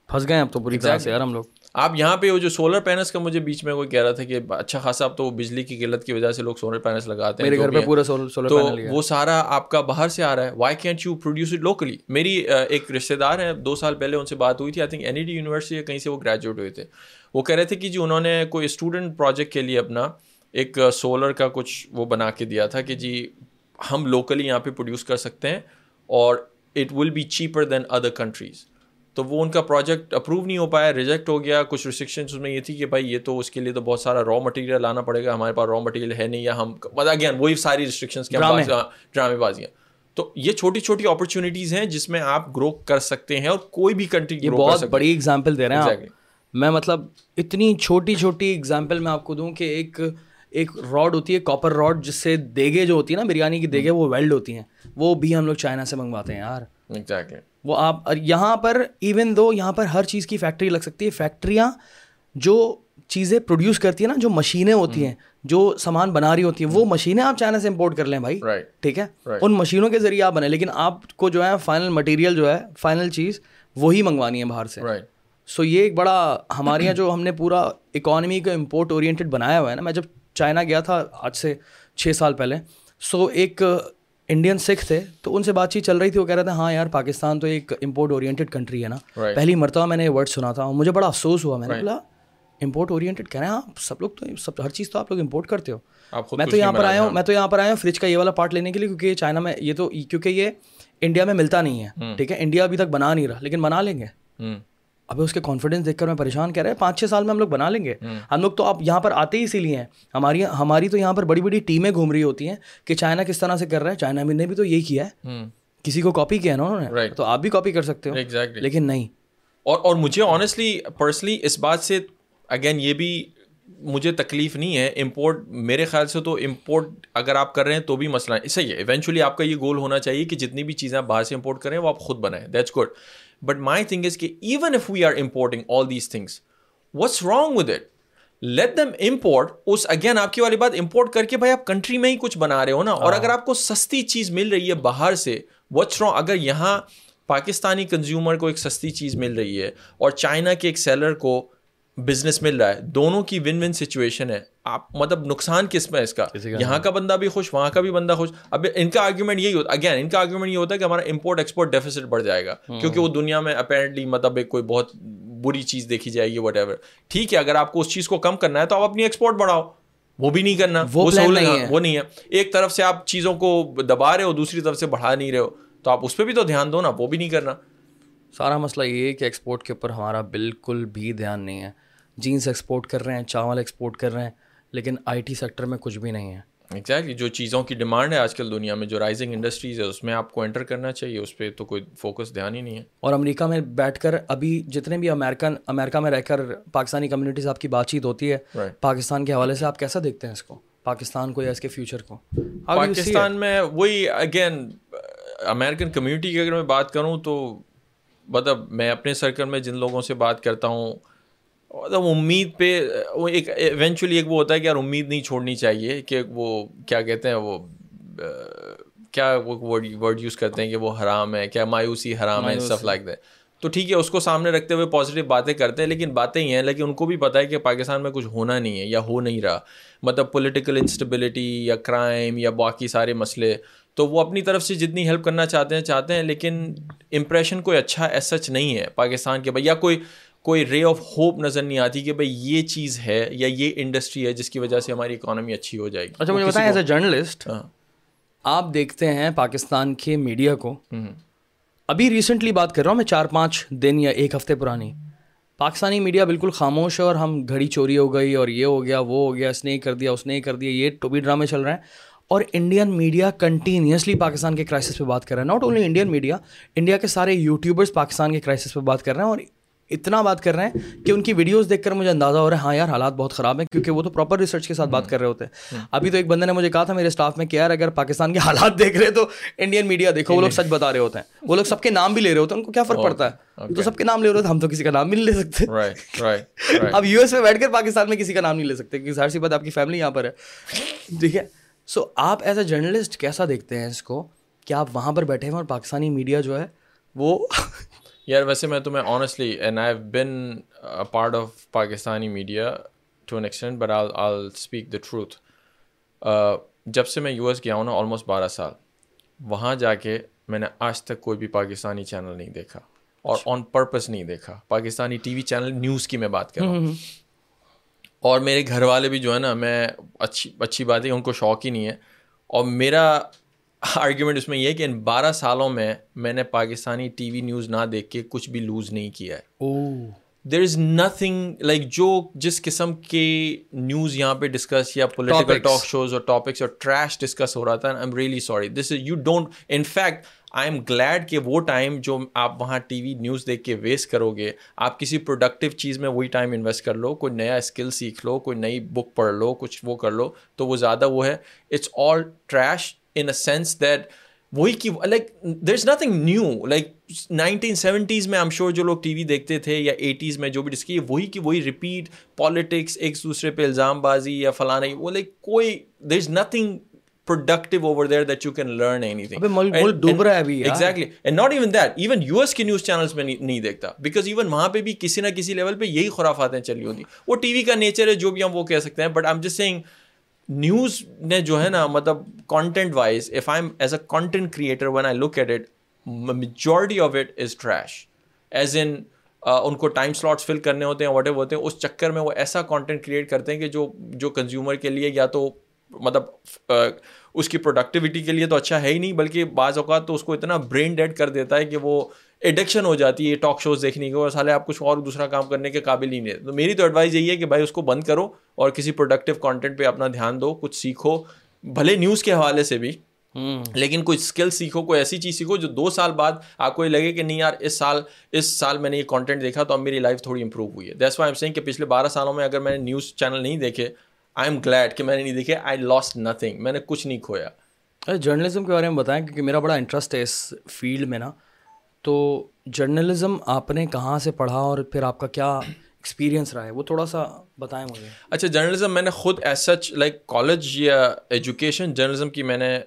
پھنس گئے اب تو پوری طرح سے یار ہم لوگ آپ یہاں پہ وہ جو سولر پینلس کا مجھے بیچ میں کوئی کہہ رہا تھا کہ اچھا خاصا اب تو وہ بجلی کی قلت کی وجہ سے لوگ سولر پینلس لگاتے ہیں میرے گھر پہ پورا سولر تو وہ سارا آپ کا باہر سے آ رہا ہے۔ Why can't you produce it locally میری ایک رشتے دار ہیں دو سال پہلے ان سے بات ہوئی تھی۔ I think N E D university یا کہیں سے وہ گریجویٹ ہوئے تھے۔ وہ کہہ رہے تھے کہ جی انہوں نے کوئی اسٹوڈنٹ پروجیکٹ کے لیے اپنا ایک سولر کا کچھ وہ بنا کے دیا تھا کہ جی ہم لوکلی یہاں پہ پروڈیوس کر سکتے ہیں اور it will be cheaper than other countries تو وہ ان کا پروجیکٹ اپروو نہیں ہو پایا ریجیکٹ ہو گیا کچھ ریسٹرکشنس اس میں یہ تھی کہ بھائی یہ تو اس کے لیے تو بہت سارا را مٹیریل لانا پڑے گا ہمارے پاس را مٹیریل ہے نہیں یا ہم بتا گیا وہی ساری ریسٹرکشنس کے ڈرامے. بازیاں۔ تو یہ چھوٹی چھوٹی اپرچونیٹیز ہیں جس میں آپ گرو کر سکتے ہیں اور کوئی بھی کنٹری یہ بہت بڑی اگزامپل دے رہے ہیں میں مطلب اتنی چھوٹی چھوٹی اگزامپل میں آپ کو دوں کہ ایک ایک راڈ ہوتی ہے کاپر راڈ جس سے دیگے جو ہوتی ہے نا بریانی کی دیگے وہ ویلڈ ہوتی ہیں۔ وہ بھی ہم لوگ چائنا سے منگواتے ہیں یار۔ وہ آپ یہاں پر ایون دو یہاں پر ہر چیز کی فیکٹری لگ سکتی ہے۔ فیکٹریاں جو چیزیں پروڈیوس کرتی ہیں نا جو مشینیں ہوتی ہیں جو سامان بنا رہی ہوتی ہیں وہ مشینیں آپ چائنا سے امپورٹ کر لیں بھائی۔ ٹھیک ہے؟ ان مشینوں کے ذریعے آپ بنیں لیکن آپ کو جو ہے فائنل مٹیریل جو ہے فائنل چیز وہی منگوانی ہے باہر سے۔ سو یہ ایک بڑا ہمارے یہاں جو ہم نے پورا اکانومی کو امپورٹ اورینٹیڈ بنایا ہوا ہے نا۔ میں جب چائنا گیا تھا آج سے چھ سال پہلے سو ایک انڈین سکھ تھے تو ان سے بات چیت چل رہی تھی وہ کہہ رہے تھے ہاں یار پاکستان تو ایک امپورٹ اورینٹیڈ کنٹری ہے نا۔ پہلی مرتبہ میں نے یہ ورڈ سنا تھا مجھے بڑا افسوس ہوا۔ میں نے بولا امپورٹ اورینٹیڈ کہہ رہے ہیں آپ سب لوگ تو سب ہر چیز تو آپ لوگ امپورٹ کرتے ہو۔ میں تو یہاں پر آیا ہوں میں تو یہاں پر آیا ہوں فریج کا یہ والا پارٹ لینے کے لیے کیونکہ چائنا میں یہ تو کیونکہ یہ انڈیا میں ملتا نہیں ہے۔ ٹھیک ہے انڈیا ابھی تک بنا نہیں رہا لیکن بنا لیں گے۔ ابھی اس کے کانفیڈینس دیکھ کر میں پریشان کہہ رہے ہیں پانچ چھ سال میں ہم لوگ بنا لیں گے۔ ہم لوگ تو آپ یہاں پر آتے ہی اسی لیے ہیں۔ ہماری ہماری تو یہاں پر بڑی بڑی ٹیمیں گھوم رہی ہوتی ہیں کہ چائنا کس طرح سے کر رہا ہے۔ چائنا نے بھی تو یہی کیا ہے۔ کسی کو کاپی کیا نا انہوں نے۔ تو آپ بھی کاپی کر سکتے ہو۔ لیکن نہیں۔ اور اور مجھے آنیسٹلی پرسنلی اس بات سے اگین یہ بھی مجھے تکلیف نہیں ہے۔ امپورٹ میرے خیال سے تو امپورٹ اگر آپ کر رہے ہیں تو بھی مسئلہ ہے۔ صحیح ہے۔ ایونچولی آپ کا یہ گول ہونا چاہیے کہ جتنی بھی چیزیں آپ باہر سے امپورٹ کریں وہ آپ خود بنائیں۔ That's good but my thing is کہ even if we are importing all these things what's wrong with it let them import us again آپ کی والی بات امپورٹ کر کے بھائی آپ کنٹری میں ہی کچھ بنا رہے ہو نا اور اگر آپ کو سستی چیز مل رہی ہے باہر سے واٹس رانگ اگر یہاں پاکستانی کنزیومر کو ایک سستی چیز مل رہی ہے اور چائنا کے ایک سیلر کو بزنس مل رہا ہے۔ دونوں کی ون ون سچویشن ہے۔ آپ مطلب نقصان کس میں اس کا؟ یہاں کا بندہ بھی خوش وہاں کا بھی بندہ خوش۔ اب ان کا آرگیومنٹ یہی ہوتا ہے اگین ان کا آرگیومنٹ یہ ہوتا ہے کہ ہمارا امپورٹ ایکسپورٹ ڈیفیسٹ بڑھ جائے گا۔ کیونکہ وہ دنیا میں اپیرنٹلی مطلب ایک کوئی بہت بری چیز دیکھی جائے گی وٹ ایور ٹھیک ہے اگر آپ کو اس چیز کو کم کرنا ہے تو آپ اپنی ایکسپورٹ بڑھاؤ۔ وہ بھی نہیں کرنا وہ وہ نہیں ہے۔ ایک طرف سے آپ چیزوں کو دبا رہے ہو دوسری طرف سے بڑھا نہیں رہے ہو تو آپ اس پہ بھی تو دھیان دو نا وہ بھی نہیں کرنا۔ سارا مسئلہ یہ ہے کہ ایکسپورٹ کے اوپر ہمارا بالکل بھی دھیان نہیں ہے۔ جینس ایکسپورٹ کر رہے ہیں چاول ایکسپورٹ کر رہے ہیں لیکن آئی ٹی سیکٹر میں کچھ بھی نہیں ہے۔ ایگزیکٹلی جو چیزوں کی ڈیمانڈ ہے آج کل دنیا میں جو رائزنگ انڈسٹریز ہے اس میں آپ کو انٹر کرنا چاہیے اس پہ تو کوئی فوکس دھیان ہی نہیں ہے۔ اور امریکہ میں بیٹھ کر ابھی جتنے بھی امیرکن امریکہ میں رہ کر پاکستانی کمیونٹیز آپ کی بات چیت ہوتی ہے پاکستان کے حوالے سے آپ کیسا دیکھتے ہیں اس کو؟ پاکستان کو یا اس کے فیوچر کو؟ پاکستان میں وہی اگین امیرکن کمیونٹی کی اگر میں بات کروں تو مطلب میں اپنے سرکل میں جن لوگوں سے بات کرتا ہوں امید پہ وہ ایک ایونچولی ایک وہ ہوتا ہے کہ یار امید نہیں چھوڑنی چاہیے کہ وہ کیا کہتے ہیں وہ کیا وہ ورڈ یوز کرتے ہیں کہ وہ حرام ہے کیا مایوسی حرام ہے سف لائک دیٹ تو ٹھیک ہے اس کو سامنے رکھتے ہوئے پازیٹیو باتیں کرتے ہیں لیکن باتیں ہی ہیں لیکن ان کو بھی پتہ ہے کہ پاکستان میں کچھ ہونا نہیں ہے یا ہو نہیں رہا۔ مطلب پولیٹیکل انسٹیبلٹی یا کرائم یا باقی سارے مسئلے۔ تو وہ اپنی طرف سے جتنی ہیلپ کرنا چاہتے ہیں چاہتے ہیں لیکن امپریشن کوئی اچھا ایس سچ نہیں ہے پاکستان کے بھائی یا کوئی کوئی رے آف ہوپ نظر نہیں آتی کہ بھائی یہ چیز ہے یا یہ انڈسٹری ہے جس کی وجہ سے ہماری اکانومی اچھی ہو جائے گی۔ اچھا مجھے بتائیں ایز اے جرنلسٹ آپ دیکھتے ہیں پاکستان کے میڈیا کو۔ ابھی ریسنٹلی بات کر رہا ہوں میں چار پانچ دن یا ایک ہفتے پرانی۔ پاکستانی میڈیا بالکل خاموش ہے اور ہم گھڑی چوری ہو گئی اور یہ ہو گیا وہ ہو گیا اس نے کر دیا اس نے کر دیا یہ ٹوبی ڈرامے چل رہے ہیں اور انڈین میڈیا کنٹینیوسلی پاکستان کے کرائسس پہ بات کر رہے ہیں not only Indian media India کے سارے یوٹیوبرس پاکستان کے کرائسس پہ بات کر رہے ہیں اور اتنا بات کر رہے ہیں کہ ان کی ویڈیوز دیکھ کر مجھے اندازہ ہو رہا ہے ہاں یار حالات بہت خراب ہیں کیونکہ وہ تو پراپر ریسرچ کے ساتھ بات کر رہے ہوتے ہیں۔ ابھی تو ایک بندے نے مجھے کہا تھا میرے اسٹاف میں کہ یار اگر پاکستان کے حالات دیکھ رہے تو انڈین میڈیا دیکھو وہ لوگ سچ بتا رہے ہوتے ہیں۔ وہ لوگ سب کے نام بھی لے رہے ہوتے ہیں ان کو کیا فرق پڑتا ہے؟ تو سب کے نام لے رہے ہوتے ہم تو کسی کا نام بھی نہیں لے سکتے۔ اب یو ایس میں بیٹھ کر پاکستان میں کسی کا نام نہیں لے سکتے کیونکہ ظاہر سی بات آپ کی فیملی یہاں پر ہے۔ ٹھیک ہے؟ سو آپ ایز اے جرنلسٹ کیسا دیکھتے ہیں اس کو؟ کہ آپ وہاں پر بیٹھے ہیں اور پاکستانی میڈیا جو ہے وہ یار ویسے میں تمہیں honestly and I been part of Pakistani media to an extent but all all speak the truth جب سے میں یو ایس گیا ہوں نا آلموسٹ بارہ سال وہاں جا کے میں نے آج تک کوئی بھی پاکستانی چینل نہیں دیکھا اور آن پرپز نہیں دیکھا۔ Pakistani T V channel news کی میں بات کر رہا ہوں۔ اور میرے گھر والے بھی جو ہے نا میں اچھی اچھی بات ہے ان کو شوق ہی نہیں ہے۔ اور میرا آرگیومنٹ اس میں یہ کہ ان بارہ سالوں میں میں نے پاکستانی ٹی وی نیوز نہ دیکھ کے کچھ بھی لوز نہیں کیا ہے۔ دیر از نتھنگ لائک جو جس قسم کے نیوز یہاں پہ ڈسکس یا پولیٹیکل ٹاک شوز اور ٹاپکس اور ٹریش ڈسکس ہو رہا تھا I am really sorry this is you don't in fact I am glad کہ وہ ٹائم جو آپ وہاں ٹی وی نیوز دیکھ کے ویسٹ کرو گے آپ کسی پروڈکٹیو چیز میں وہی ٹائم انویسٹ کر لو کوئی نیا اسکل سیکھ لو کوئی نئی بک پڑھ لو کچھ وہ کر لو تو وہ زیادہ وہ ہے۔ It's all trash in a sense that وہی کی like there is nothing new like nineteen seventies میں ایم شیور جو لوگ ٹی وی دیکھتے تھے یا ایٹیز میں جو بھی ڈس کی وہی کی وہی ریپیٹ پالیٹکس ایک دوسرے پہ الزام بازی یا فلاں وہ لائک کوئی there is nothing productive over there that you can learn anything exactly and not even that even U S K news channels میں نہیں دیکھتا. بیکاز ایون وہاں پہ بھی کسی نہ کسی لیول پہ یہی خرافاتیں چلی ہوتی وہ ٹی وی کا نیچر ہے جو بھی ہم وہ کہہ سکتے ہیں but I am just saying news نے جو ہے نا مطلب content wise if I am as a content creator one I look at it majority of it is trash as in ان کو ٹائم سلاٹس فل کرنے ہوتے ہیں واٹ ایور ہوتے ہیں، اس چکر میں وہ ایسا کانٹینٹ کریٹ کرتے ہیں کہ جو جو کنزیومر کے لیے یا تو مطلب اس کی پروڈکٹیوٹی کے لیے تو اچھا ہے ہی نہیں، بلکہ بعض اوقات تو اس کو اتنا برین ڈیڈ کر دیتا ہے کہ وہ ایڈکشن ہو جاتی ہے ٹاک شوز دیکھنے کی اور سالے آپ کچھ اور دوسرا کام کرنے کے قابل ہی نہیں تو میری تو ایڈوائز یہی ہے کہ بھائی اس کو بند کرو اور کسی پروڈکٹیو کانٹینٹ پہ اپنا دھیان دو کچھ سیکھو بھلے نیوز کے حوالے سے بھی۔ لیکن کوئی اسکل سیکھو کوئی ایسی چیز سیکھو جو دو سال بعد آپ کو یہ لگے کہ نہیں یار اس سال اس سال میں نے یہ کانٹینٹ دیکھا تو اب میری لائف تھوڑی امپروو ہوئی ہے۔ دیٹس وائی ایم سینگ کہ پچھلے بارہ سالوں میں اگر میں نے نیوز چینل نہیں دیکھے آئی ایم گلیڈ کہ میں نے نہیں دیکھے آئی لاسٹ نتھنگ میں نے کچھ نہیں کھویا۔ جرنلزم کے بارے میں بتائیں کیونکہ میرا بڑا انٹرسٹ ہے اس فیلڈ میں نا۔ تو جرنلزم آپ نے کہاں سے پڑھا اور پھر آپ کا کیا ایکسپیرینس رہا ہے؟ وہ تھوڑا سا بتائیں مجھے۔ اچھا جرنلزم میں نے خود ایز سچ لائک کالج یا ایجوکیشن جرنلزم کی میں نے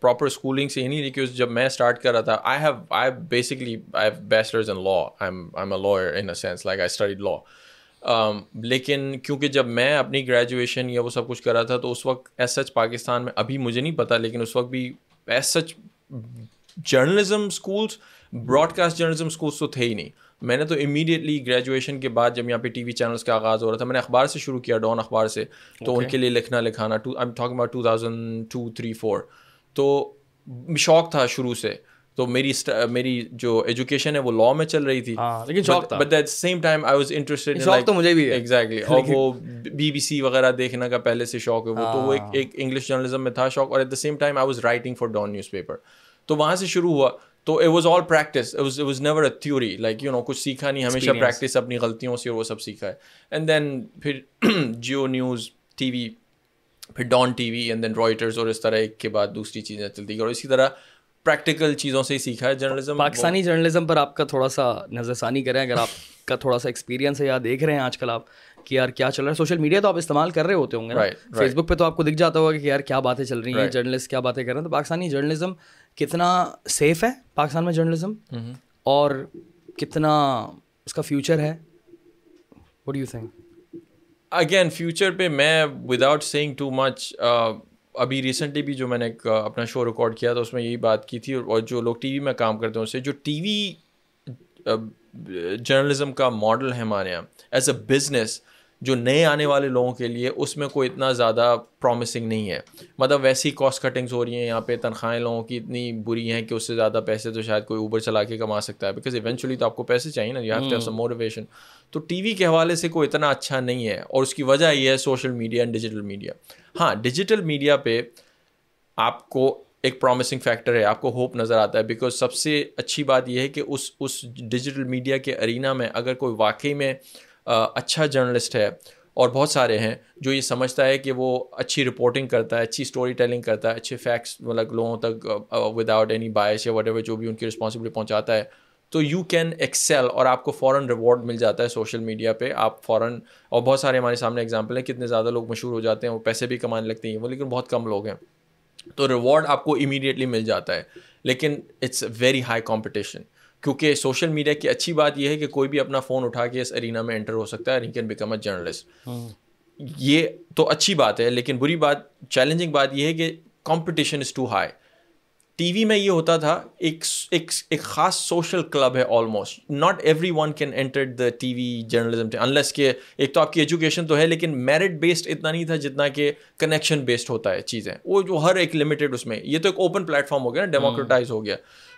پراپر اسکولنگ سے ہی نہیں لیکن جب میں اسٹارٹ کر رہا تھا I have I basically I have bachelors in law I am a lawyer in a sense like I study law لیکن کیونکہ جب میں اپنی گریجویشن یا وہ سب کچھ کرا تھا تو اس وقت ایس سچ پاکستان میں ابھی مجھے نہیں پتہ لیکن اس وقت بھی as such journalism schools broadcast journalism schools تو تھے ہی نہیں۔ میں نے تو امیڈیٹلی گریجویشن کے بعد جب یہاں پہ ٹی وی چینلس کا آغاز ہو رہا تھا میں نے اخبار سے شروع کیا ڈون اخبار سے۔ تو ان کے لیے لکھنا لکھانا to I talk about two thousand two three four تو شوق تھا شروع سے۔ تو میری میری جو ایجوکیشن ہے وہ لا میں چل رہی تھی۔ But at same time I was interested مجھے بھی ایگزیکٹلی اور وہ بی بی سی وغیرہ دیکھنے کا پہلے سے شوق ہے۔ وہ تو وہ ایک انگلش جرنلزم میں تھا شوق اور at the same time I was writing for Dawn newspaper تو وہاں سے شروع ہوا۔ تو it was all practice was never a theory like you know کچھ سیکھا نہیں ہمیشہ پریکٹس اپنی غلطیوں سے وہ سب سیکھا ہے. اینڈ دین پھر جیو نیوز ٹی وی پھر Dawn T V and then Reuters اور اس طرح ایک کے بعد دوسری چیزیں چلتی گئی. اور اسی طرح پریکٹیکل چیزوں سے ہی سیکھا ہے جرنلزم پاکستانی جرنلزم پر آپ کا تھوڑا سا نظر ثانی کریں اگر آپ کا تھوڑا سا ایکسپیرینس ہے یا دیکھ رہے ہیں آج کل آپ کہ یار کیا چل رہا ہے. سوشل میڈیا تو آپ استعمال کر رہے ہوتے ہوں گے فیس بک پہ تو آپ کو دکھ جاتا ہوگا کہ یار کیا باتیں چل رہی ہیں جرنلسٹ کیا باتیں کر رہے ہیں. تو پاکستانی جرنلزم کتنا سیف ہے پاکستان میں جرنلزم اور کتنا اس کا فیوچر ہے؟ What you think again future پہ میں وداؤٹ سینگ ٹو مچ ابھی ریسنٹلی بھی جو میں نے اپنا شو ریکارڈ کیا تھا اس میں یہی بات کی تھی اور جو لوگ ٹی وی میں کام کرتے ہیں اس سے جو ٹی وی جرنلزم کا ماڈل ہے ہمارے یہاں ایز اے بزنس جو نئے آنے والے لوگوں کے لیے اس میں کوئی اتنا زیادہ پرومسنگ نہیں ہے۔ مطلب ویسی کاسٹ کٹنگس ہو رہی ہیں، یہاں پہ تنخواہیں لوگوں کی اتنی بری ہیں کہ اس سے زیادہ پیسے تو شاید کوئی اوبر چلا کے کما سکتا ہے۔ بیکاز ایونچولی تو آپ کو پیسے چاہیے نا یو سم موٹیویشن تو ٹی وی کے حوالے سے کوئی اتنا اچھا نہیں ہے، اور اس کی وجہ یہ ہے social media and digital media ہاں ڈیجیٹل میڈیا پہ آپ کو ایک پرومسنگ فیکٹر ہے، آپ کو ہوپ نظر آتا ہے۔ بیکاز سب سے اچھی بات یہ ہے کہ اس اس ڈیجیٹل میڈیا کے ارینا میں اگر کوئی واقعی میں اچھا جرنلسٹ ہے اور بہت سارے ہیں جو یہ سمجھتا ہے کہ وہ اچھی رپورٹنگ کرتا ہے، اچھی اسٹوری ٹیلنگ کرتا ہے، اچھے فیکٹس مطلب لوگوں تک وداؤٹ اینی بائس یا وٹ ایور جو بھی ان کی رسپانسبلٹی پہنچاتا ہے۔ تو یو کین ایکسیل اور آپ کو فوراً ریوارڈ مل جاتا ہے سوشل میڈیا پہ۔ آپ فوراً اور بہت سارے ہمارے سامنے اگزامپل ہیں۔ کتنے زیادہ لوگ مشہور ہو جاتے ہیں، وہ پیسے بھی کمانے لگتے ہیں وہ لیکن بہت کم لوگ ہیں۔ تو ریوارڈ آپ کو امیڈیٹلی مل جاتا ہے، لیکن اٹس ویری ہائی کمپٹیشن کیونکہ سوشل میڈیا کی اچھی بات یہ ہے کہ کوئی بھی اپنا فون اٹھا کے اس ارینا میں انٹر ہو سکتا ہے کین بیکم اے جرنلسٹ یہ تو اچھی بات ہے لیکن بری بات چیلنجنگ بات یہ ہے کہ competition is too high T V میں یہ ہوتا تھا ایک ایک خاص سوشل کلب ہے almost not everyone can enter the T V journalism unless کہ ایک تو آپ کی ایجوکیشن تو ہے لیکن میرٹ بیسڈ اتنا نہیں تھا جتنا کہ کنیکشن بیسڈ ہوتا ہے چیزیں۔ وہ جو ہر ایک لمیٹیڈ اس میں یہ تو ایک اوپن پلیٹ فارم ہو گیا نا ڈیموکریٹائز ہو گیا۔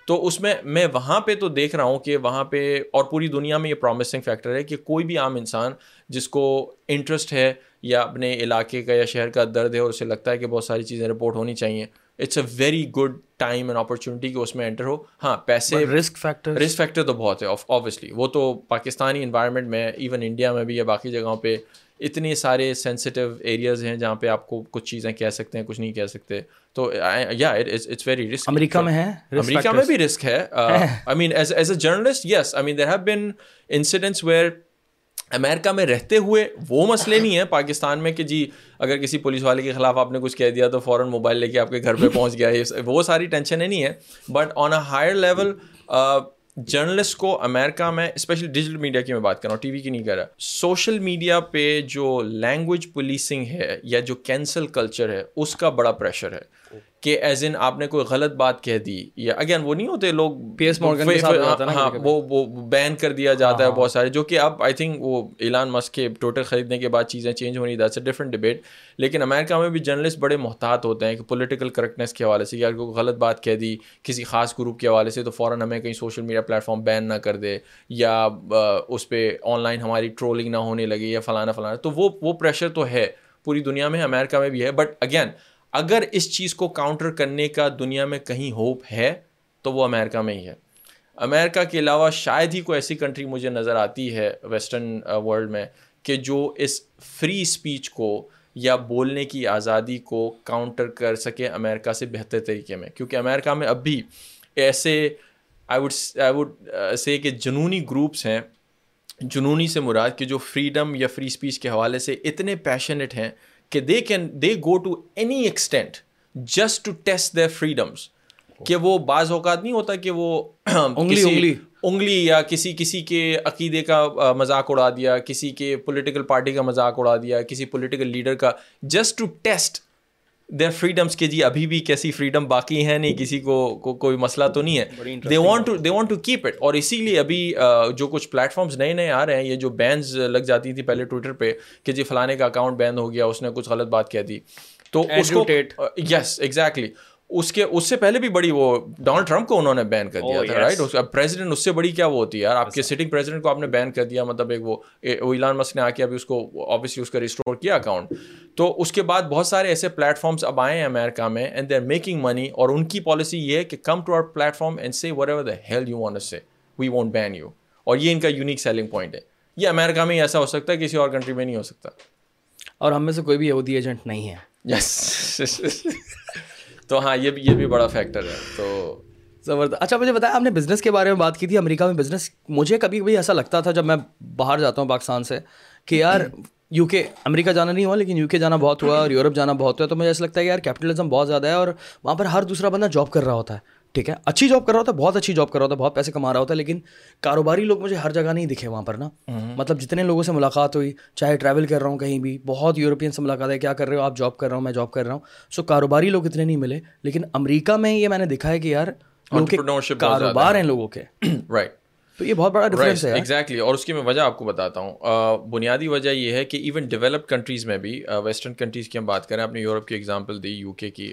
تو اس میں میں وہاں پہ تو دیکھ رہا ہوں کہ وہاں پہ اور پوری دنیا میں یہ پرومسنگ فیکٹر ہے کہ کوئی بھی عام انسان جس کو انٹرسٹ ہے یا اپنے علاقے کا یا شہر کا درد ہے اور اسے لگتا ہے کہ بہت ساری چیزیں رپورٹ ہونی چاہیے it's a very good time and opportunity کہ اس میں انٹر ہو۔ ہاں پیسے رسک فیکٹر رسک فیکٹر تو بہت ہے آبویسلی وہ تو پاکستانی انوائرمنٹ میں ایون انڈیا میں بھی یا باقی جگہوں پہ اتنے سارے سینسٹیو ایریاز ہیں جہاں پہ آپ کو کچھ چیزیں کہہ سکتے ہیں کچھ نہیں کہہ سکتے۔ تو یا اٹس ویری رسک امریکہ میں ہے؟ امریکہ میں بھی رسک ہے۔ I mean as as a journalist yes I mean there have been incidents where America میں رہتے ہوئے وہ مسئلے نہیں ہیں پاکستان میں کہ جی اگر کسی پولیس والے کے خلاف آپ نے کچھ کہہ دیا تو فوراً موبائل لے کے آپ کے گھر پہ پہنچ گیا وہ ساری ٹینشنیں نہیں ہیں۔ But on a higher level journalist کو امیرکا میں اسپیشلی ڈیجیٹل میڈیا کی میں بات کر رہا ہوں، ٹی وی کی نہیں کر رہا۔ سوشل میڈیا پہ جو لینگویج پولیسنگ ہے یا جو کینسل کلچر ہے، اس کا بڑا پریشر ہے۔ کہ ایز ان آپ نے کوئی غلط بات کہہ دی یا اگین وہ نہیں ہوتے لوگ پی ایس ہاں وہ وہ بین کر دیا جاتا ہے بہت سارے جو کہ اب آئی تھنک وہ اعلان مسک کے ٹوٹل خریدنے کے بعد چیزیں چینج ہونی دیٹس اے ڈفرنٹ ڈبیٹ لیکن امریکہ میں بھی جرنلسٹ بڑے محتاط ہوتے ہیں کہ پولیٹیکل کریکٹنیس کے حوالے سے یا کوئی غلط بات کہہ دی کسی خاص گروپ کے حوالے سے تو فوراً ہمیں کہیں social media platform ban نہ کر دے یا اس پہ آن لائن ہماری ٹرولنگ نہ ہونے لگے یا فلانا فلانا۔ تو وہ وہ پریشر تو ہے پوری دنیا میں امریکہ میں بھی ہے۔ بٹ اگین اگر اس چیز کو کاؤنٹر کرنے کا دنیا میں کہیں ہوپ ہے، تو وہ امیرکا میں ہی ہے۔ امیرکا کے علاوہ شاید ہی کوئی ایسی کنٹری مجھے نظر آتی ہے ویسٹرن ورلڈ میں کہ جو اس فری اسپیچ کو یا بولنے کی آزادی کو کاؤنٹر کر سکے امیرکا سے بہتر طریقے میں۔ کیونکہ امیرکا میں اب بھی ایسے I would I would say کہ جنونی گروپس ہیں، جنونی سے مراد کہ جو فریڈم یا فری اسپیچ کے حوالے سے اتنے پیشنٹ ہیں کہ they can they go to any extent just to test their freedoms کہ وہ بعض اوقات نہیں ہوتا کہ وہ انگلی انگلی۔ یا کسی کسی کے عقیدے کا مذاق اڑا دیا کسی کے پولیٹیکل پارٹی کا مذاق اڑا دیا کسی پولیٹیکل لیڈر کا just to test their freedoms کے جی ابھی بھی کیسی فریڈم باقی ہے نہیں کسی کو کوئی مسئلہ تو نہیں ہے they want to they want to keep it اور اسی لیے ابھی جو کچھ پلیٹ فارمس نئے نئے آ رہے ہیں یہ جو بینز لگ جاتی تھی پہلے ٹویٹر پہ کہ جی فلانے کا اکاؤنٹ بین ہو گیا اس نے کچھ غلط بات کہہ دی تو اس کو یس ایگزیکٹلی اس کے اس سے پہلے بھی بڑی وہ ڈونلڈ ٹرمپ کو انہوں نے بین کر دیا oh, تھا رائٹ پریزیڈنٹ اس سے بڑی کیا وہ ہوتی ہے یار؟ آپ کے سٹنگ پریزیڈنٹ کو آپ نے بین کر دیا مطلب ایک وہ ایلان مسک نے آ کے ابھی اس کو آبویسلی اس کا ریسٹور کیا اکاؤنٹ تو اس کے بعد بہت سارے ایسے پلیٹ فارمس اب آئے ہیں امیرکا میں and they are making money اور ان کی پالیسی یہ ہے کہ come to our platform and see whatever the hell you want say we want been you اور یہ ان کا یونیک سیلنگ پوائنٹ ہے. یہ امیرکا میں ایسا ہو سکتا ہے کسی اور کنٹری میں نہیں ہو سکتا. اور ہم میں سے کوئی بھی یہودی ایجنٹ نہیں ہے۔ یس تو ہاں یہ بھی یہ بھی بڑا فیکٹر ہے، تو زبردست۔ اچھا مجھے بتایا آپ نے بزنس کے بارے میں بات کی تھی، امریکہ میں بزنس مجھے کبھی کبھی ایسا لگتا تھا جب میں باہر جاتا ہوں پاکستان سے، کہ یار یو کے امریکہ جانا نہیں ہوا، لیکن یو کے جانا بہت ہوا اور یورپ جانا بہت ہوا، تو مجھے ایسا لگتا ہے کہ یار کیپٹلزم بہت زیادہ ہے اور وہاں پر ہر دوسرا بندہ جاب کر رہا ہوتا ہے۔ ٹھیک ہے اچھی جاب کر رہا ہوتا ہے بہت اچھی جاب کر رہا ہوتا ہے بہت پیسے کما رہا ہوتا ہے لیکن کاروباری لوگ مجھے ہر جگہ نہیں دکھے وہاں پر نا۔ مطلب جتنے لوگوں سے ملاقات ہوئی چاہے ٹریول کر رہا ہوں کہیں بھی بہت یورپین سے ملاقات ہے کیا کر رہے ہو؟ آپ جاب کر رہا ہوں میں جاب کر رہا ہوں۔ سو کاروباری لوگ اتنے نہیں ملے لیکن امریکہ میں یہ میں نے دیکھا ہے کہ یار کاروبار ہیں لوگوں کے۔ رائٹ تو یہ بہت بڑا ڈفرینس ہے ایگزیکٹلی اور اس کی میں وجہ آپ کو بتاتا ہوں۔ بنیادی وجہ یہ ہے کہ ایون ڈیولپڈ کنٹریز میں بھی ویسٹرن کنٹریز کی ہم بات کریں اپنے یورپ کی ایگزامپل دی یو کے کی۔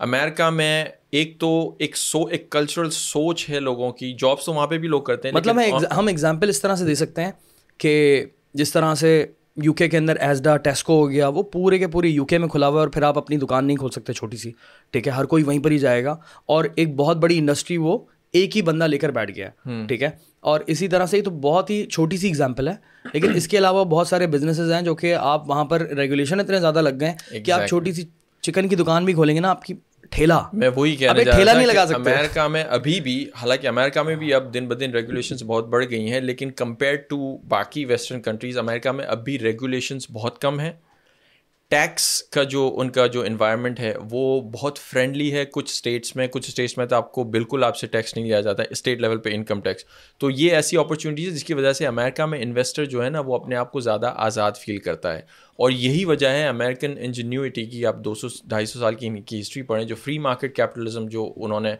امیرکا میں ایک تو ایک سو ایک کلچرل سوچ ہے لوگوں کی جابس تو وہاں پہ بھی لوگ کرتے ہیں مطلب ہم ایگزامپل اس طرح سے دے سکتے ہیں کہ جس طرح سے یو کے اندر ایزڈا ٹیسکو ہو گیا وہ پورے کے پورے یو کے میں کھلا ہوا ہے اور پھر آپ اپنی دکان نہیں کھول سکتے چھوٹی سی ٹھیک ہے؟ ہر کوئی وہیں پر ہی جائے گا اور ایک بہت بڑی انڈسٹری وہ ایک ہی بندہ لے کر بیٹھ گیا ٹھیک ہے؟ اور اسی طرح سے یہ تو بہت ہی چھوٹی سی ایگزامپل ہے لیکن اس کے علاوہ بہت سارے بزنسز ہیں جو کہ آپ وہاں پر ریگولیشن اتنے زیادہ لگ گئے کہ آپ چھوٹی سی چکن کی دکان بھی کھولیں گے نا آپ کی۔ ٹھیلا۔ میں وہی کہنا ٹھیلا نہیں لگا سکتے۔ امیرکا میں ابھی بھی حالانکہ امیرکا میں بھی اب دن بدن ریگولیشنس بہت بڑھ گئی ہیں لیکن کمپیئر ٹو باقی ویسٹرن کنٹریز امیرکا میں اب بھی ریگولیشنس بہت کم ہیں۔ ٹیکس کا جو ان کا جو انوائرمنٹ ہے، وہ بہت فرینڈلی ہے۔ کچھ اسٹیٹس میں، کچھ اسٹیٹس میں تو آپ کو بالکل آپ سے ٹیکس نہیں لیا جاتا ہے اسٹیٹ لیول پہ انکم ٹیکس تو یہ ایسی اپرچونیٹیز ہے جس کی وجہ سے امیرکا میں انویسٹر جو ہے نا، وہ اپنے آپ کو زیادہ آزاد فیل کرتا ہے۔ اور یہی وجہ ہے امیرکن انجینیوٹی کی، آپ دو سو، ڈھائی سو سال کی ان کی ہسٹری پڑھیں، جو فری مارکیٹ کیپٹلزم جو انہوں نے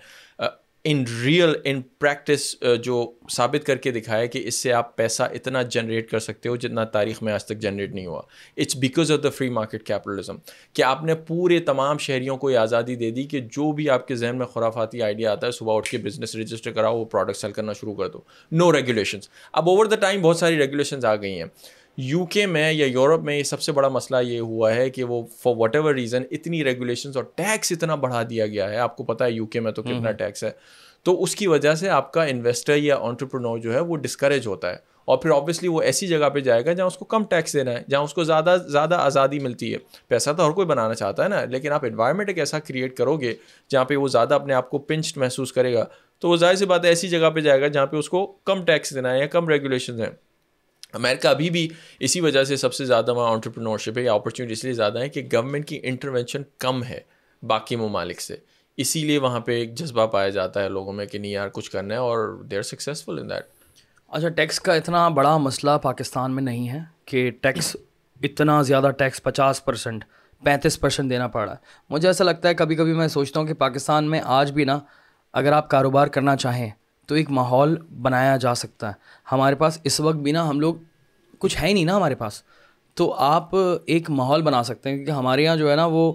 ان ریئل ان پریکٹس جو ثابت کر کے دکھایا کہ اس سے آپ پیسہ اتنا جنریٹ کر سکتے ہو جتنا تاریخ میں آج تک جنریٹ نہیں ہوا۔ It's because of the free market capitalism کہ آپ نے پورے تمام شہریوں کو یہ آزادی دے دی کہ جو بھی آپ کے ذہن میں خرافاتی آئیڈیا آتا ہے، صبح اٹھ کے بزنس رجسٹر کراؤ، وہ پروڈکٹ سیل کرنا شروع کر دو۔ نو ریگولیشنس اب اوور دا ٹائم بہت ساری ریگولیشنز آ گئی ہیں۔ یو کے میں یا یورپ میں یہ سب سے بڑا مسئلہ یہ ہوا ہے کہ وہ فار واٹ ایور ریزن اتنی ریگولیشنس اور ٹیکس اتنا بڑھا دیا گیا ہے۔ آپ کو پتا ہے یو کے میں تو کتنا ٹیکس ہے۔ تو اس کی وجہ سے آپ کا انویسٹر یا آنٹرپرنور جو ہے وہ ڈسکریج ہوتا ہے۔ اور پھر آبویسلی وہ ایسی جگہ پہ جائے گا جہاں اس کو کم ٹیکس دینا ہے جہاں اس کو زیادہ زیادہ آزادی ملتی ہے۔ پیسہ تو ہر کوئی بنانا چاہتا ہے نا لیکن آپ انوائرمنٹ ایک ایسا کریٹ کرو گے جہاں پہ وہ زیادہ اپنے آپ کو پنچڈ محسوس کرے گا۔ تو وہ ظاہر سی بات ہے ایسی جگہ پہ جائے گا جہاں پہ اس کو کم ٹیکس دینا ہے یا کم ریگولیشن ہیں۔ امیرکا ابھی بھی اسی وجہ سے سب سے زیادہ وہاں آنٹرپرنورشپ ہے، یا اپرچونیٹی اس لیے زیادہ ہے کہ گورنمنٹ کی انٹروینشن کم ہے باقی ممالک سے۔ اسی لیے وہاں پہ ایک جذبہ پایا جاتا ہے لوگوں میں کہ نہیں یار، کچھ کرنا ہے، اور they are successful in that اچھا ٹیکس کا اتنا بڑا مسئلہ پاکستان میں نہیں ہے کہ ٹیکس اتنا زیادہ ٹیکس پچاس پرسینٹ پینتیس پرسینٹ دینا پڑ رہا ہے۔ مجھے ایسا لگتا ہے کبھی کبھی میں سوچتا ہوں کہ پاکستان میں آج بھی نا، اگر آپ کاروبار کرنا چاہیں تو ایک ماحول بنایا جا سکتا ہے۔ ہمارے پاس اس وقت بھی نا ہم لوگ کچھ ہے ہی نہیں نا ہمارے پاس۔ تو آپ ایک ماحول بنا سکتے ہیں کیونکہ ہمارے یہاں جو ہے نا وہ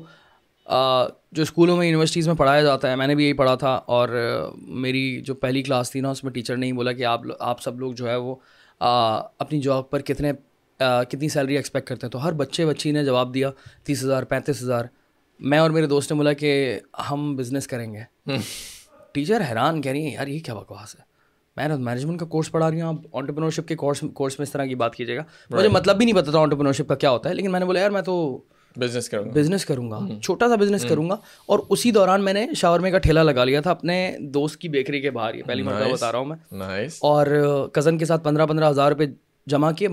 جو اسکولوں میں، یونیورسٹیز میں پڑھایا جاتا ہے، میں نے بھی یہی پڑھا تھا۔ اور میری جو پہلی کلاس تھی نا، اس میں ٹیچر نے ہی بولا کہ آپ آپ سب لوگ جو ہے وہ اپنی جاب پر کتنے کتنی سیلری ایکسپیکٹ کرتے ہیں۔ تو ہر بچے بچی نے جواب دیا تیس ہزار، پینتیس ہزار۔ میں اور میرے دوست نے بولا کہ ہم بزنس کریں گے۔ ٹیچر حیران کہہ رہی ہیں یار یہ کیا بکواس ہے؟ میں مینجمنٹ کا کورس پڑھا رہی ہوں آپ آنٹرپرنورشپ کے کورس کورس میں اس طرح کی بات کیجیے گا۔ مجھے مطلب بھی نہیں پتا تھا آنٹرپرنورشپ کا کیا ہوتا ہے لیکن میں نے بولا یار میں تو بزنس کروں بزنس کروں گا چھوٹا سا بزنس کروں گا۔ اور اسی دوران میں نے شاورمے کا ٹھیلا لگا لیا تھا اپنے دوست کی بیکری کے باہر یہ پہلی مرتبہ بتا رہا ہوں میں۔ اور کزن کے ساتھ پندرہ پندرہ ہزار روپے جمع کیے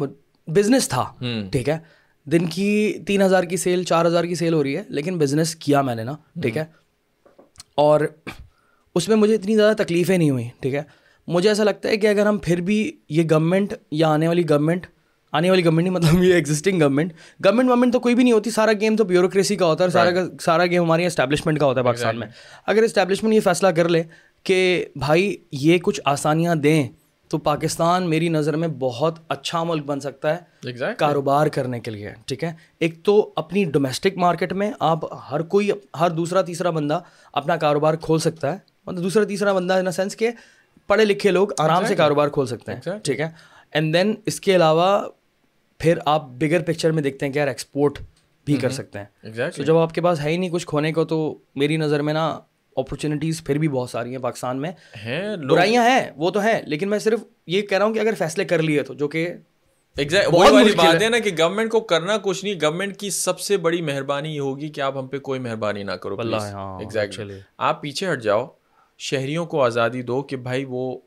بزنس تھا۔ ٹھیک ہے؟ دن کی تین ہزار کی سیل چار ہزار کی سیل ہو رہی ہے لیکن بزنس کیا میں نے نا؟ ٹھیک ہے؟ اور اس میں مجھے اتنی زیادہ تکلیفیں نہیں ہوئیں ٹھیک ہے؟ مجھے ایسا لگتا ہے کہ اگر ہم پھر بھی یہ گورنمنٹ یا آنے والی گورنمنٹ آنے والی گورنمنٹ نہیں مطلب یہ ایگزسٹنگ گورنمنٹ گورنمنٹ وورنمنٹ تو کوئی بھی نہیں ہوتی سارا گیم تو بیوروکریسی کا ہوتا ہے سارا سارا گیم ہماری اسٹیبلشمنٹ کا ہوتا ہے پاکستان میں۔ اگر اسٹیبلشمنٹ یہ فیصلہ کر لے کہ بھائی یہ کچھ آسانیاں دیں تو پاکستان میری نظر میں بہت اچھا ملک بن سکتا ہے کاروبار کرنے کے لیے ٹھیک ہے؟ ایک تو اپنی ڈومیسٹک مارکیٹ میں آپ ہر کوئی ہر دوسرا تیسرا بندہ اپنا کاروبار کھول سکتا ہے۔ مطلب دوسرا تیسرا بندہ ان سینس کہ پڑھے لکھے لوگ آرام سے کاروبار کھول سکتے ہیں ٹھیک ہے؟ اینڈ دین اس کے علاوہ پھر آپ بگر پکچر میں دیکھتے ہیں کہ یار ایکسپورٹ بھی کر سکتے ہیں۔ تو جب آپ کے پاس ہے ہی نہیں کچھ کھونے کو تو میری نظر میں نا اپرچونیٹیز پھر بھی بہت ساری ہیں پاکستان میں۔ برائیاں ہیں وہ تو ہیں لیکن میں صرف یہ کہہ رہا ہوں کہ اگر فیصلے کر لیے تو جو کہ بات ہے نا کہ گورنمنٹ کو کرنا کچھ نہیں گورنمنٹ کی سب سے بڑی مہربانی یہ ہوگی کہ آپ ہم پہ کوئی مہربانی نہ کرو ہاں، آپ پیچھے ہٹ جاؤ۔ شہریوں کو آزادی دو کہ بھائی وہ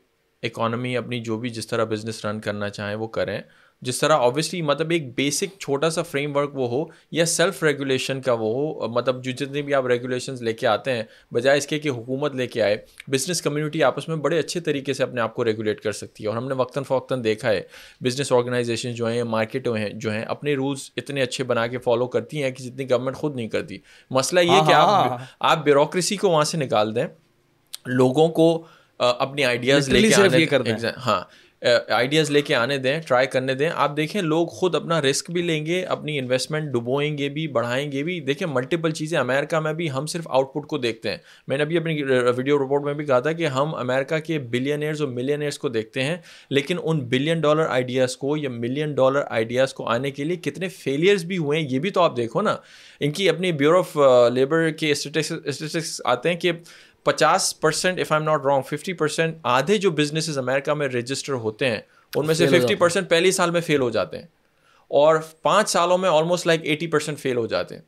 اکانومی اپنی جو بھی جس طرح بزنس رن کرنا چاہیں وہ کریں۔ جس طرح آبویسلی مطلب ایک بیسک چھوٹا سا فریم ورک وہ ہو یا سیلف ریگولیشن کا وہ ہو مطلب جو جتنے بھی آپ ریگولیشنز لے کے آتے ہیں بجائے اس کے کہ حکومت لے کے آئے بزنس کمیونٹی آپس میں بڑے اچھے طریقے سے اپنے آپ کو ریگولیٹ کر سکتی ہے۔ اور ہم نے وقتاً فوقتاً دیکھا ہے بزنس آرگنائزیشن جو ہیں مارکیٹ ہیں جو ہیں اپنے رولس اتنے اچھے بنا کے فالو کرتی ہیں کہ جتنی گورنمنٹ خود نہیں کرتی۔ مسئلہ یہ کہ آپ آپ بیوروکریسی کو وہاں سے نکال دیں۔ لوگوں کو اپنی آئیڈیاز لے کے ہاں آئیڈیاز لے کے آنے دیں ٹرائی کرنے دیں۔ آپ دیکھیں لوگ خود اپنا رسک بھی لیں گے اپنی انویسٹمنٹ ڈبوئیں گے بھی بڑھائیں گے بھی۔ دیکھیں ملٹیپل چیزیں۔ امریکہ میں بھی ہم صرف آؤٹ پٹ کو دیکھتے ہیں۔ میں نے ابھی اپنی ویڈیو رپورٹ میں بھی کہا تھا کہ ہم امریکہ کے بلینئرز اور ملینئرس کو دیکھتے ہیں لیکن ان بلین ڈالر آئیڈیاز کو یا ملین ڈالر آئیڈیاز کو آنے کے لیے کتنے فیلئرز بھی ہوئے ہیں یہ بھی تو آپ دیکھو نا۔ ان کی اپنی بیورو آف لیبر کے اسٹیٹسٹکس آتے ہیں کہ پچاس percent if I am not wrong fifty percent آدھے جو بزنسز امیرکا میں رجسٹر ہوتے ہیں ان میں سے ففٹی پرسینٹ پہلے سال میں فیل ہو جاتے ہیں اور پانچ سالوں میں almost like eighty percent fail ہو جاتے ہیں۔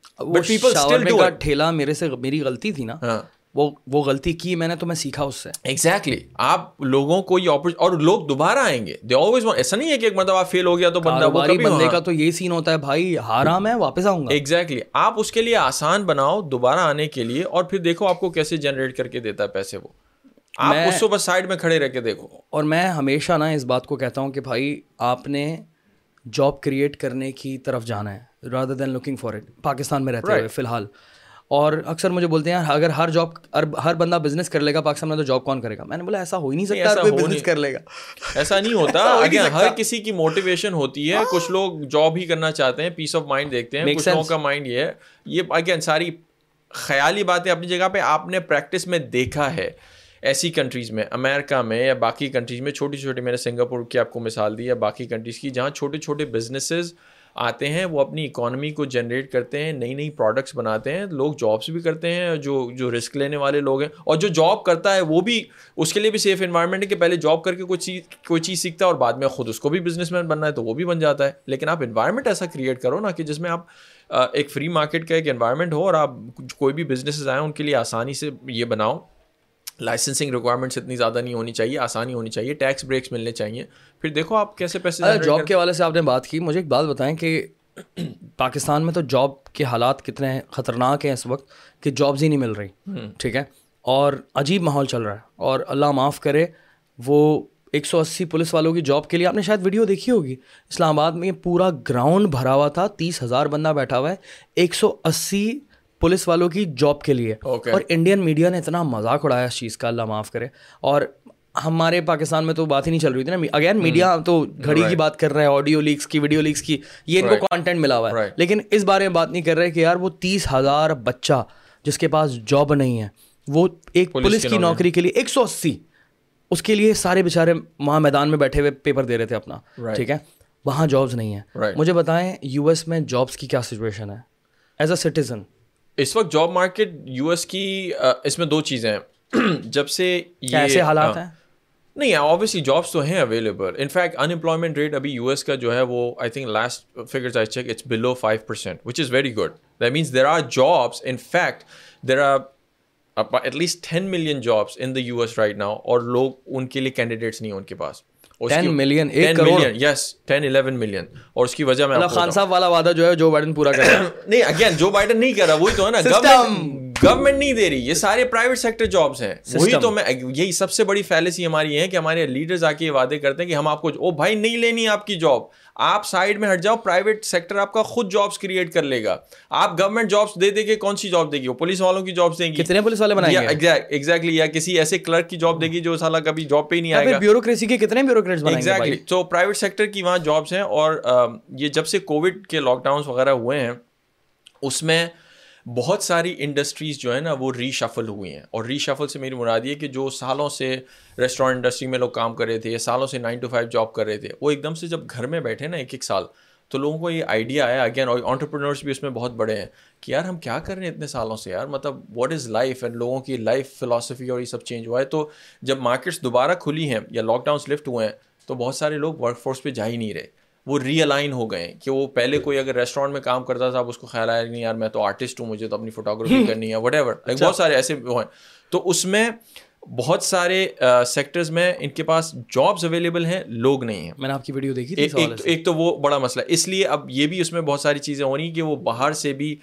ٹھیلا میرے سے میری غلطی تھی نا۔ ہاں۔ وہ وہ غلطی کی میں نے تو میں سیکھا اس سے۔ ایگزیکٹلی آپ لوگوں کو یہ اور لوگ دوبارہ آئیں گے۔ دے آلویز ایسا نہیں ہے کہ ایک آپ فیل ہو گیا تو بندہ وہ کبھی بندے کا تو یہ سین ہوتا ہے بھائی ہارا میں واپس آؤں گا۔ ایگزیکٹلی آپ اس کے لیے آسان بناؤ دوبارہ آنے کے لیے اور پھر دیکھو آپ کو کیسے جنریٹ کر کے دیتا ہے پیسے وہ۔ آپ اس کو بس سائڈ میں کھڑے رہ کے دیکھو۔ اور میں ہمیشہ نا اس بات کو کہتا ہوں کہ بھائی آپ نے جاب کریٹ کرنے کی طرف جانا ہے rather than looking for it Pakistan میں رہتے ہوئے فی الحال۔ اور اکثر مجھے بولتے ہیں اگر ہر جاب ہر بندہ بزنس کر لے گا پاکستان میں تو جاب کون کرے گا؟ میں نے بولا ایسا ہو ہی نہیں سکتا کوئی بزنس کر لے گا۔ ایسا نہیں ہوتا۔ ہر کسی کی موٹیویشن ہوتی ہے کچھ لوگ جاب ہی کرنا چاہتے ہیں پیس آف مائنڈ دیکھتے ہیں کچھ لوگوں کا مائنڈ یہ ہے۔ یہ اگین ساری خیالی باتیں اپنی جگہ پہ آپ نے پریکٹس میں دیکھا ہے۔ ایسی کنٹریز میں امیرکا میں یا باقی کنٹریز میں چھوٹی چھوٹی میں نے سنگاپور کی آپ کو مثال دی یا باقی کنٹریز کی جہاں چھوٹے چھوٹے بزنسز آتے ہیں، وہ اپنی اکانومی کو جنریٹ کرتے ہیں، نئی نئی پروڈکٹس بناتے ہیں، لوگ جابس بھی کرتے ہیں، جو جو رسک لینے والے لوگ ہیں۔ اور جو جاب کرتا ہے، وہ بھی اس کے لیے بھی سیف انوائرمنٹ ہے کہ پہلے جاب کر کے کوئی چیز کوئی چیز سیکھتا ہے اور بعد میں خود اس کو بھی بزنس مین بننا ہے تو وہ بھی بن جاتا ہے۔ لیکن آپ انوائرمنٹ ایسا کریٹ کرو نا کہ جس میں آپ ایک فری مارکیٹ کا ایک انوائرمنٹ ہو اور آپ کوئی بھی بزنسز آئیں، ان کے لیے آسانی سے یہ بناؤ۔ لائسنسنگ ریکوائرمنٹس اتنی زیادہ نہیں ہونی چاہیے آسانی ہونی چاہیے ٹیکس بریکس ملنے چاہیے۔ پھر دیکھو آپ کیسے پیسے جاب کے حوالے سے آپ نے بات کی مجھے ایک بات بتائیں کہ پاکستان میں تو جاب کے حالات کتنے خطرناک ہیں اس وقت کہ جابز ہی نہیں مل رہی۔ ٹھیک ہے؟ اور عجیب ماحول چل رہا ہے۔ اور اللہ معاف کرے وہ ایک سو اسی پولیس والوں کی جاب کے لیے آپ نے شاید ویڈیو دیکھی ہوگی۔ اسلام آباد میں پورا گراؤنڈ بھرا ہوا تھا تیس ہزار بندہ بیٹھا ہوا ہے ایک سو اسی پولیس والوں کی جاب کے لیے۔ اور انڈین میڈیا نے اتنا مذاق اڑایا اس چیز کا اللہ معاف کرے۔ اور ہمارے پاکستان میں تو بات ہی نہیں چل رہی تھی نا۔ اگین میڈیا تو گھڑی کی بات کر رہا ہے آڈیو لیکس کی ویڈیو لیکس کی یہ ان کو کانٹینٹ ملا ہوا ہے۔ لیکن اس بارے میں بات نہیں کر رہے کہ یار وہ تیس ہزار بچہ جس کے پاس جاب نہیں ہے وہ ایک پولیس کی نوکری کے لیے ایک سو اسی اس کے لیے سارے بےچارے وہاں میدان میں بیٹھے ہوئے پیپر دے رہے تھے اپنا۔ ٹھیک ہے؟ وہاں جابس نہیں ہیں۔ مجھے بتائیں یو ایس میں جابس کی کیا سچویشن ہے؟ ایز اے سٹیزن اس وقت جاب مارکیٹ یو ایس کی اس میں دو چیزیں ہیں۔ جب سے ایسے حالات ہیں؟ نہیں آبویسلی جابس تو ہیں available in fact unemployment rate ابھی یو ایس کا جو ہے وہ I think last figures I check it's below five percent which is very good that means there are jobs in fact there are at least ten million jobs in the U S right now اور لوگ ان کے لیے کینڈیڈیٹس نہیں ان کے پاس۔ یس ٹین الیون ملین اور اس کی وجہ میں خان صاحب والا وعدہ جو ہے جو بائڈن پورا کر رہا ہے نہیں اگین جو بائڈن نہیں کر رہا وہی تو ہے نا۔ گورنمنٹ نہیں دے رہی یہ سارے پرائیویٹ سیکٹر جابس ہیں۔ وہی تو میں یہی سب سے بڑی فیلسی ہماری یہ ہے کہ ہمارے لیڈرز آ کے یہ وعدے کرتے ہیں کہ ہم آپ کو او بھائی نہیں لینی آپ کی جاب آپ سائڈ میں ہٹ جاؤ پرائیویٹ سیکٹر آپ کا خود جابس کریٹ کر لے گا۔ آپ گورنمنٹ جابس دے دے کے کون سی جاب دے گی؟ وہ پولیس والوں کی جابس دیں گی۔ کتنے پولیس والے بنائیں گے؟ ایگزیکٹلی یا کسی ایسے کلرک کی جاب دے گی جو سالہ کبھی جاب پہ ہی نہیں آئے گا۔ بیوروکریسی کے کتنے بیوروکریٹس ایگزیکٹلی تو پرائیویٹ سیکٹر کی وہاں جابس ہیں اور یہ جب سے کووڈ کے لاک ڈاؤنس وغیرہ ہوئے ہیں اس میں بہت ساری انڈسٹریز جو ہے نا وہ ری شفل ہوئی ہیں۔ اور ری شفل سے میری مراد یہ کہ جو سالوں سے ریسٹورینٹ انڈسٹری میں لوگ کام کر رہے تھے، یا سالوں سے نائن ٹو فائیو جاب کر رہے تھے، وہ ایک دم سے جب گھر میں بیٹھے نا ایک ایک سال، تو لوگوں کو یہ آئیڈیا آیا۔ اگین اور آنٹرپرینورس بھی اس میں بہت بڑے ہیں کہ یار ہم کیا کر رہے ہیں اتنے سالوں سے یار؟ مطلب واٹ از لائف اینڈ لوگوں کی لائف فلاسفی اور یہ سب چینج ہوا ہے۔ تو جب مارکیٹس دوبارہ کھلی ہیں یا لاک ڈاؤنس لفٹ ہوئے ہیں، تو بہت سارے لوگ ورک فورس پہ جا ہی نہیں رہے۔ وہ ری الائن ہو گئے کہ وہ پہلے کوئی اگر ریسٹورینٹ میں کام کرتا تھا اب اس کو خیال آیا نہیں یار میں تو آرٹسٹ ہوں مجھے تو اپنی فوٹوگرافی کرنی ہے وٹ ایور لائک بہت سارے ایسے ہیں۔ تو اس میں بہت سارے سیکٹرز میں ان کے پاس جابس اویلیبل ہیں لوگ نہیں ہیں۔ میں نے آپ کی ویڈیو دیکھی ایک تو وہ بڑا مسئلہ ہے۔ اس لیے اب یہ بھی اس میں بہت ساری چیزیں ہو رہی ہیں کہ وہ باہر سے بھی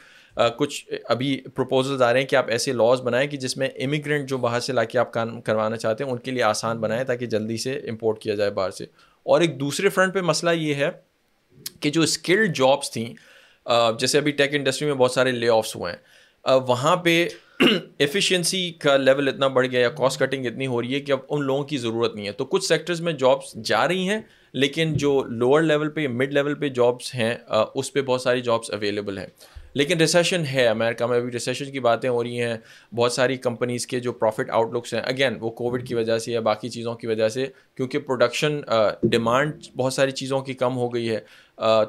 کچھ ابھی پروپوزلز آ رہے ہیں کہ آپ ایسے لاز بنائیں کہ جس میں امیگرینٹ جو باہر سے لا کے آپ کام کروانا چاہتے ہیں ان کے لیے آسان بنائیں تاکہ جلدی سے امپورٹ کیا جائے باہر سے۔ اور ایک دوسرے فرنٹ پہ مسئلہ یہ ہے کہ جو اسکلڈ جابس تھیں جیسے ابھی ٹیک انڈسٹری میں بہت سارے لے آفس ہوئے ہیں وہاں پہ ایفیشینسی کا لیول اتنا بڑھ گیا یا کاسٹ کٹنگ اتنی ہو رہی ہے کہ اب ان لوگوں کی ضرورت نہیں ہے۔ تو کچھ سیکٹرز میں جابس جا رہی ہیں، لیکن جو لوور لیول پہ مڈ لیول پہ جابس ہیں اس پہ بہت ساری جابس اویلیبل ہیں۔ لیکن ریسیشن ہے امیرکا میں، ابھی ریسیشن کی باتیں ہو رہی ہیں۔ بہت ساری کمپنیز کے جو پروفٹ آؤٹ لکس ہیں اگین وہ کووڈ کی وجہ سے یا باقی چیزوں کی وجہ سے، کیونکہ پروڈکشن ڈیمانڈ بہت ساری چیزوں کی کم ہو گئی ہے۔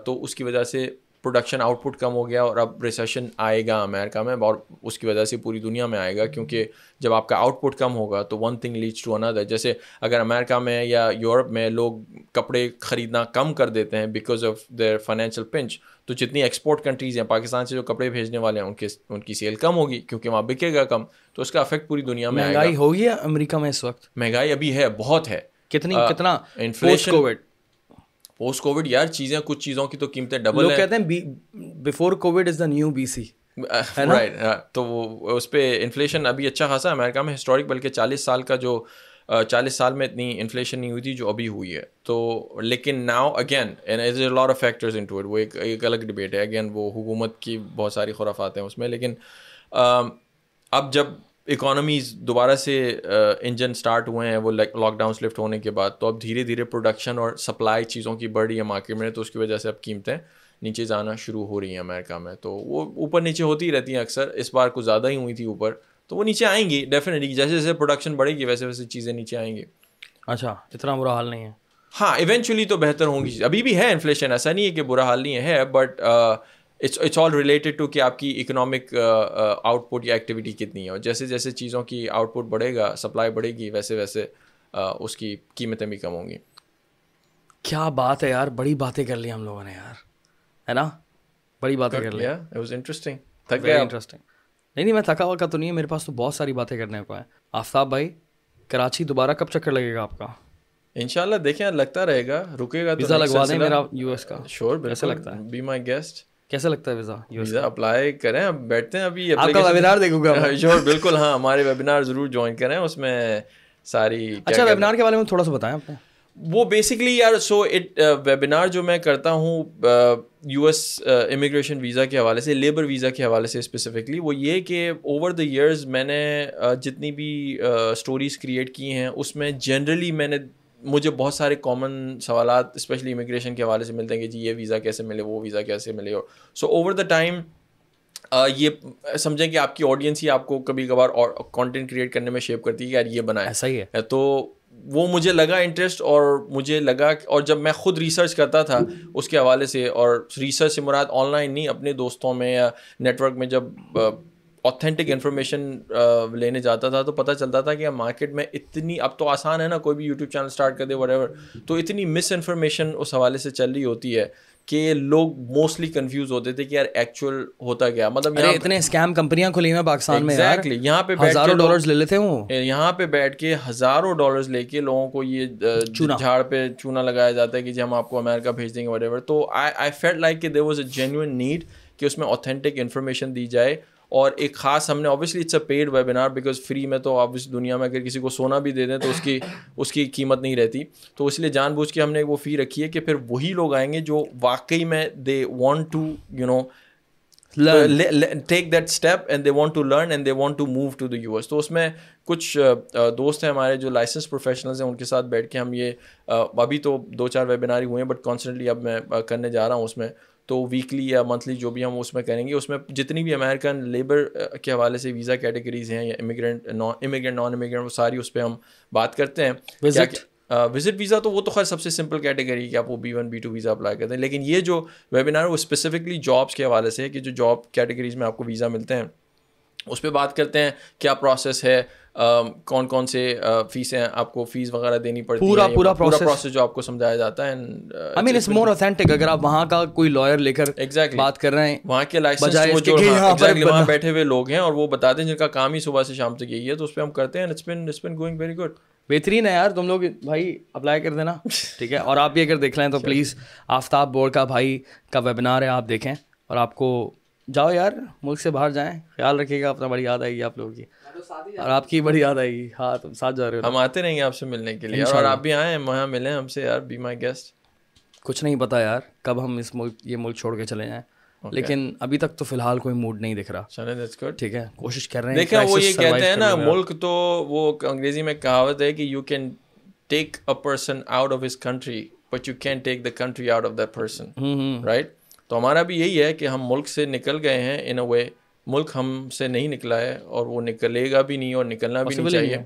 تو اس کی وجہ سے پروڈکشن آؤٹ پٹ کم ہو گیا اور اب ریسیشن آئے گا امیرکا میں اور اس کی وجہ سے پوری دنیا میں آئے گا کیونکہ جب آپ کا آؤٹ پٹ کم ہوگا تو ون تھنگ لیڈس ٹو اندر جیسے اگر امیرکا میں یا یورپ میں لوگ کپڑے خریدنا کم کر دیتے ہیں because of their financial punch تو جتنی ایکسپورٹ کنٹریز ہیں پاکستان سے جو کپڑے بھیجنے والے ہیں ان کے ان کی سیل کم ہوگی کیونکہ وہاں بکے گا کم تو اس کا افیکٹ پوری دنیا میں مہنگائی ہوگی امریکہ میں اس وقت؟ مہنگائی ابھی ہے بہت ہے۔ کتنی کتنا انفلیشن پوسٹ کووڈ یار چیزیں کچھ چیزوں کی تو قیمتیں ڈبل ہیں۔ کہتے ہیں before covid is the new B C تو وہ اس پہ انفلیشن ابھی اچھا خاصا امیرکا میں ہسٹورک بلکہ چالیس سال کا جو چالیس سال میں اتنی انفلیشن نہیں ہوئی تھی جو ابھی ہوئی ہے۔ تو لیکن now again as a lot of factors into it وہ ایک ایک الگ ڈبیٹ ہے۔ اگین وہ حکومت کی بہت ساری خرافات ہیں اس میں۔ لیکن اب جب اکانومیز دوبارہ سے انجن اسٹارٹ ہوئے ہیں وہ لاک ڈاؤنس لفٹ ہونے کے بعد تو اب دھیرے دھیرے پروڈکشن اور سپلائی چیزوں کی بڑھ رہی ہے مارکیٹ میں تو اس کی وجہ سے اب قیمتیں نیچے جانا شروع ہو رہی ہیں امریکہ میں۔ تو وہ اوپر نیچے ہوتی ہی رہتی ہیں اکثر اس بار کچھ زیادہ ہی ہوئی تھی اوپر تو وہ نیچے آئیں گی ڈیفینیٹلی جیسے جیسے پروڈکشن بڑھے گی ویسے ویسے چیزیں نیچے آئیں گی۔ اچھا اتنا برا حال نہیں ہے۔ ہاں ایونچولی تو بہتر ہوں گی۔ ابھی بھی ہے انفلیشن ایسا نہیں ہے کہ برا حال نہیں ہے but it's it's all related to کہ آپ کی اکنامک آؤٹ پٹ یا ایکٹیویٹی کتنی ہے اور جیسے جیسے چیزوں کی آؤٹ پٹ بڑھے گا سپلائی بڑھے گی ویسے ویسے اس کی قیمتیں بھی کم ہوں گی. کیا بات ہے یار؟ بڑی باتیں کر لی ہم لوگوں نے یار. ہے نا؟ بڑی باتیں کر لیا. انٹرسٹنگ انٹرسٹنگ نہیں نہیں میں تھکا ہوا کا تو نہیں ہے. میرے پاس تو بہت ساری باتیں کرنے کو ہیں. آفتاب بھائی کراچی دوبارہ کب چکر لگے گا آپ کا؟ ان شاء اللہ دیکھیں لگتا رہے گا. رکے گا ویزا لگوا دیں میرا یو ایس کا. شور ایسا لگتا ہے. بی مائی گیسٹ کیسا لگتا ہے ویزا ویزا اپلائی کریں اب بیٹھتے ہیں ابھی آپ کا ویبینار دیکھوں گا شور بالکل ہاں ہمارے ویبینار ضرور جوائن کریں اس میں ساری اچھا ویبینار کے بارے میں تھوڑا سا بتائیں آپ نے وہ بیسکلی یار سو اٹ ویبینار جو میں کرتا ہوں یو ایس امیگریشن ویزا کے حوالے سے لیبر ویزا کے حوالے سے اسپیسیفکلی وہ یہ کہ اوور دا ایئرز میں نے جتنی بھی اسٹوریز کریٹ کی ہیں اس میں جنرلی میں نے مجھے بہت سارے کامن سوالات اسپیشلی امیگریشن کے حوالے سے ملتے ہیں کہ جی یہ ویزا کیسے ملے وہ ویزا کیسے ملے سو اوور دا ٹائم یہ سمجھیں کہ آپ کی آڈینس ہی آپ کو کبھی کبھار اور کانٹینٹ کریٹ کرنے میں شیپ کرتی ہے کہ یار یہ بنا ایسا ہی ہے۔ تو وہ مجھے لگا انٹرسٹ اور مجھے لگا اور جب میں خود ریسرچ کرتا تھا اس کے حوالے سے اور ریسرچ سے مراد آن لائن نہیں اپنے دوستوں میں یا نیٹ ورک میں جب اوتھینٹک انفارمیشن لینے جاتا تھا تو پتہ چلتا تھا کہ مارکیٹ میں اتنی اب تو آسان ہے نا کوئی بھی یوٹیوب چینل اسٹارٹ کر دے وٹ ایور تو اتنی مس انفارمیشن اس حوالے سے چل رہی ہوتی ہے کہ لوگ موسٹلی کنفیوز ہوتے تھے کہ یار ایکچوئل ہوتا کیا۔ مطلب اتنے اسکیم کمپنیاں کھلی ہیں پاکستان میں یہاں پہ ہزاروں ڈالرز لے لیتے ہیں یہاں پہ بیٹھ کے ہزاروں ڈالرز لے کے لوگوں کو یہ جھاڑ پہ چونا لگایا جاتا ہے کہ جی ہم آپ کو امیرکا بھیج دیں گے وٹ ایور تو آئی فیلٹ لائک کہ there was a genuine need کہ اس میں اوتھینٹک انفارمیشن دی جائے۔ اور ایک خاص ہم نے obviously it's a paid webinar because free میں تو آبویس دنیا میں اگر کسی کو سونا بھی دے دیں تو اس کی اس کی قیمت نہیں رہتی۔ تو اس لیے جان بوجھ کے ہم نے وہ فی رکھی ہے کہ پھر وہی لوگ آئیں گے جو واقعی میں they want to you know take that step and they want to learn and they want to move to the U S تو اس میں کچھ دوست ہیں ہمارے جو لائسنس پروفیشنلز ہیں ان کے ساتھ بیٹھ کے ہم یہ ابھی تو دو چار ویبینار ہی ہوئے ہیں بٹ کانسٹنٹلی اب میں کرنے جا رہا ہوں اس میں۔ تو ویکلی یا منتھلی جو بھی ہم اس میں کریں گے اس میں جتنی بھی امیرکن لیبر کے حوالے سے ویزا کیٹیگریز ہیں یا immigrant non immigrant non immigrant وہ ساری اس پہ ہم بات کرتے ہیں۔ وزٹ ویزا تو وہ تو خیر سب سے سمپل کیٹیگری کہ آپ وہ B one B two visa apply کرتے ہیں لیکن یہ جو ویبینار وہ اسپیسیفکلی جابس کے حوالے سے ہے کہ جو جاب کیٹیگریز میں آپ کو ویزا ملتے ہیں۔ اس پہ بات کرتے ہیں کیا پروسیس ہے کون کون سے فیسیں آپ کو فیس وغیرہ دینی پڑتی پورا پورا پروسیس جو آپ کو سمجھایا جاتا ہے I mean it's more authentic اگر آپ وہاں کا کوئی لائر لے کر ایگزیکٹلی بات کر رہے ہیں وہاں کے لائسنس وہاں بیٹھے ہوئے لوگ ہیں اور وہ بتاتے ہیں جن کا کام ہی صبح سے شام تک یہی ہے تو اس پہ ہم کرتے ہیں it's been it's been going very good بہترین ہے یار تم لوگ بھائی اپلائی کر دینا ٹھیک ہے؟ اور آپ بھی اگر دیکھ لیں تو پلیز آفتاب بورڈ کا بھائی کا ویبنار ہے آپ دیکھیں اور آپ کو جاؤ یار ملک سے باہر جائیں خیال رکھیے گا اپنا بڑی یاد آئے گی آپ لوگوں کی۔ اور آپ کی بڑی یاد آئے گی۔ ہاں تم ساتھ جا رہے ہو۔ ہم آتے رہیں گے آپ سے ملنے کے لیے۔ اور آپ بھی آئیں وہاں ملیں ہم سے یار بی مائی گیسٹ کچھ نہیں پتا یار کب ہم اس ملک یہ ملک چھوڑ کے چلے جائیں۔ لیکن ابھی تک تو فی الحال کوئی موڈ نہیں دکھ رہا۔ ٹھیک ہے کوشش کر رہے ہیں۔ دیکھیں وہ یہ کہتے ہیں نا ملک تو وہ انگریزی میں کہاوت ہے کہ you can take a person out of his country but you can take the country out of the person right تو ہمارا بھی یہی ہے کہ ہم ملک سے نکل گئے ہیں ان اے وے ملک ہم سے نہیں نکلا ہے اور وہ نکلے گا بھی نہیں اور نکلنا بھی نہیں چاہیے۔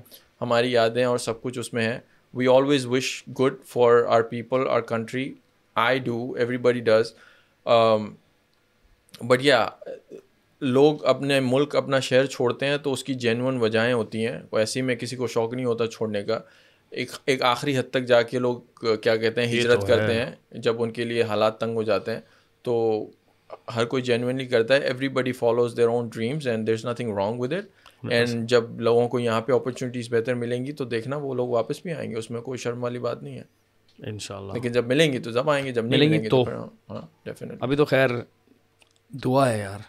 ہماری یادیں اور سب کچھ اس میں ہے we always wish good for our people our country I do everybody does but یا لوگ اپنے ملک اپنا شہر چھوڑتے ہیں تو اس کی جینون وجہیں ہوتی ہیں۔ ایسی میں کسی کو شوق نہیں ہوتا چھوڑنے کا۔ ایک ایک آخری حد تک جا کے لوگ کیا کہتے ہیں ہجرت کرتے ہیں جب ان کے لیے حالات تنگ ہو جاتے ہیں۔ تو ہر کوئی جینونلی کرتا ہے everybody follows their own dreams and there is nothing wrong with it and جب لوگوں کو یہاں پہ اپرچونیٹیز بہتر ملیں گی تو دیکھنا وہ لوگ واپس بھی آئیں گے اس میں کوئی شرم والی بات نہیں ہے۔ ان شاء اللہ لیکن جب ملیں گی تو جب آئیں گے جب ملیں گے تو ہاں ڈیفینیٹ ابھی تو خیر دعا ہے یار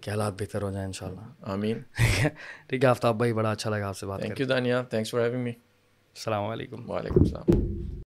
کہ حالات بہتر ہو جائیں ان شاء اللہ آمین۔ ٹھیک ہے آفتاب بھائی بڑا اچھا لگا آپ سے بات thank you Dania thanks for having me السلام علیکم۔ وعلیکم السلام۔